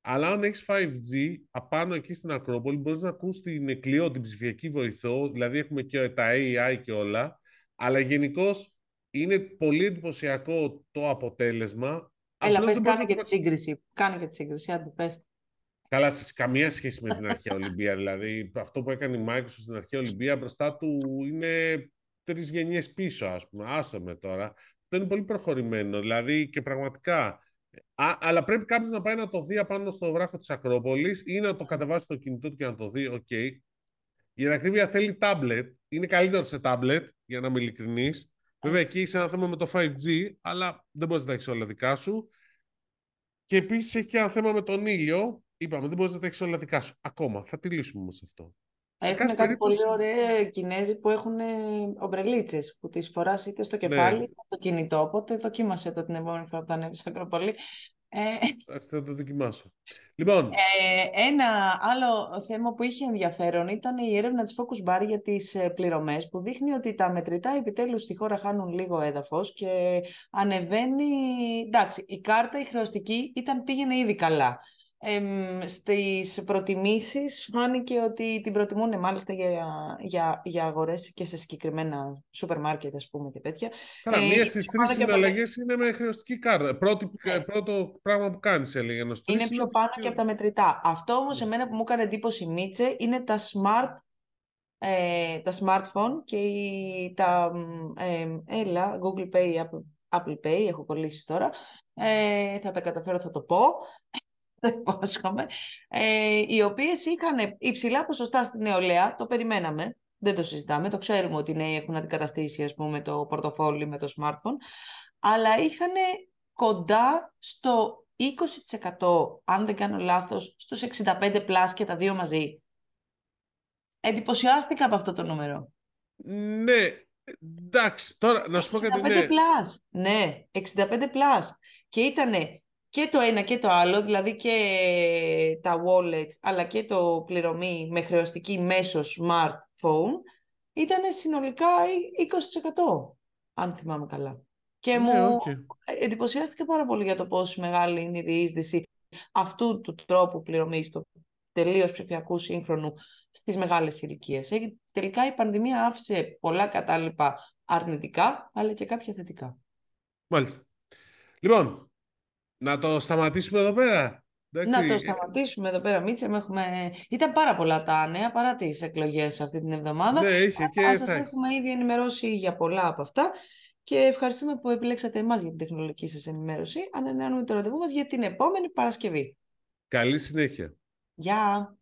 αλλά αν έχεις 5G απάνω εκεί στην Ακρόπολη, μπορείς να ακούς την Εκλειό, την ψηφιακή βοηθό, δηλαδή έχουμε και τα AI και όλα, αλλά γενικώς είναι πολύ εντυπωσιακό το αποτέλεσμα. Έλα, Απλώς πες, δεν μπορείς κάνε να και τη σύγκριση. Κάνε και τη σύγκριση, άντε πες. Καλά, σε καμία σχέση με την αρχαία Ολυμπία. Δηλαδή, αυτό που έκανε η Microsoft στην αρχαία Ολυμπία μπροστά του είναι τρεις γενιές πίσω, ας πούμε. Άσ' το με τώρα. Αυτό είναι πολύ προχωρημένο. Δηλαδή, και πραγματικά. Α, αλλά πρέπει κάποιος να πάει να το δει απάνω στο βράχο της Ακρόπολης ή να το κατεβάσει στο κινητό του και να το δει. ΟΚ. Για την ακρίβεια θέλει tablet. Είναι καλύτερο σε tablet, για να είμαι ειλικρινής. Βέβαια, εκεί είσαι ένα θέμα με το 5G, αλλά δεν μπορείς να τα έχεις όλα δικά σου. Και επίσης έχει και ένα θέμα με τον ήλιο. Είπαμε, δεν μπορείς να τα έχεις όλα δικά σου. Ακόμα. Θα τη λύσουμε όμως αυτό. Σε Έχουν κάθε κάτι περίπτωση- πολύ ωραία Κινέζοι που έχουν ομπρελίτσες που τις φοράς είτε στο Ναι. κεφάλι είτε στο κινητό. Οπότε δοκίμασε το την επόμενη φορά που θα ανέβεις στην Ακροπολή. Ε, Εντάξει, θα το δοκιμάσω. Λοιπόν, ε, ένα άλλο θέμα που είχε ενδιαφέρον ήταν η έρευνα της Focus Bar για τις ε, πληρωμές που δείχνει ότι τα μετρητά επιτέλους στη χώρα χάνουν λίγο έδαφος και ανεβαίνει... Εντάξει, η κάρτα η χρεωστική ήταν, πήγαινε ήδη καλά. Εμ, στις προτιμήσεις φάνηκε ότι την προτιμούν μάλιστα για, για, για αγορές και σε συγκεκριμένα σούπερ μάρκετ, ας πούμε, και τέτοια. Καλά, Ε, μία στις πάνω τρεις και από- συναλλαγές είναι με χρεωστική κάρτα. Πρώτη, Ναι. Πρώτο πράγμα που κάνεις, έλεγε. ενώ στις Είναι τρεις πιο πάνω και από τα μετρητά. Αυτό όμως Ναι. εμένα που μου έκανε εντύπωση Μίτσε είναι τα smart ε, τα smartphone και η, τα μ, ε, έλα, Google Pay, Apple, Apple Pay, έχω κολλήσει τώρα. Ε, θα τα καταφέρω, θα το πω. Το υπόσχομαι. Ε, οι οποίες είχαν υψηλά ποσοστά στην νεολαία, το περιμέναμε, δεν το συζητάμε, το ξέρουμε ότι οι νέοι έχουν αντικαταστήσει ας πούμε, το πορτοφόλι με το smartphone, αλλά είχαν κοντά στο 20%, αν δεν κάνω λάθος, στους 65 plus και τα δύο μαζί. Εντυπωσιάστηκα από αυτό το νούμερο. Ναι, εντάξει, τώρα να σου πω κάτι, 65 ναι. plus. Ναι, 65 plus. Και ήταν και το ένα και το άλλο, δηλαδή και τα wallets, αλλά και το πληρωμή με χρεωστική μέσω smartphone, ήταν συνολικά 20%, αν θυμάμαι καλά. Και Ναι, μου ΟΚ. εντυπωσιάστηκα πάρα πολύ για το πόσο μεγάλη είναι η διείσδυση αυτού του τρόπου πληρωμής, του τελείως ψηφιακού σύγχρονου στις μεγάλες ηλικίες. Ε, Τελικά η πανδημία άφησε πολλά κατάλοιπα αρνητικά, αλλά και κάποια θετικά. Μάλιστα. Λοιπόν, να το σταματήσουμε εδώ πέρα. Εντάξει, Να το ε, σταματήσουμε εδώ πέρα, Μίτσε. με Έχουμε... Ήταν πάρα πολλά τα νέα παρά τις εκλογές αυτή την εβδομάδα. Ναι, είχε και Αλλά θα σας έχει. έχουμε ήδη ενημερώσει για πολλά από αυτά και ευχαριστούμε που επιλέξατε εμάς για την τεχνολογική σας ενημέρωση. Ανανεώνουμε το ραντεβού μας για την επόμενη Παρασκευή. Καλή συνέχεια. Γεια!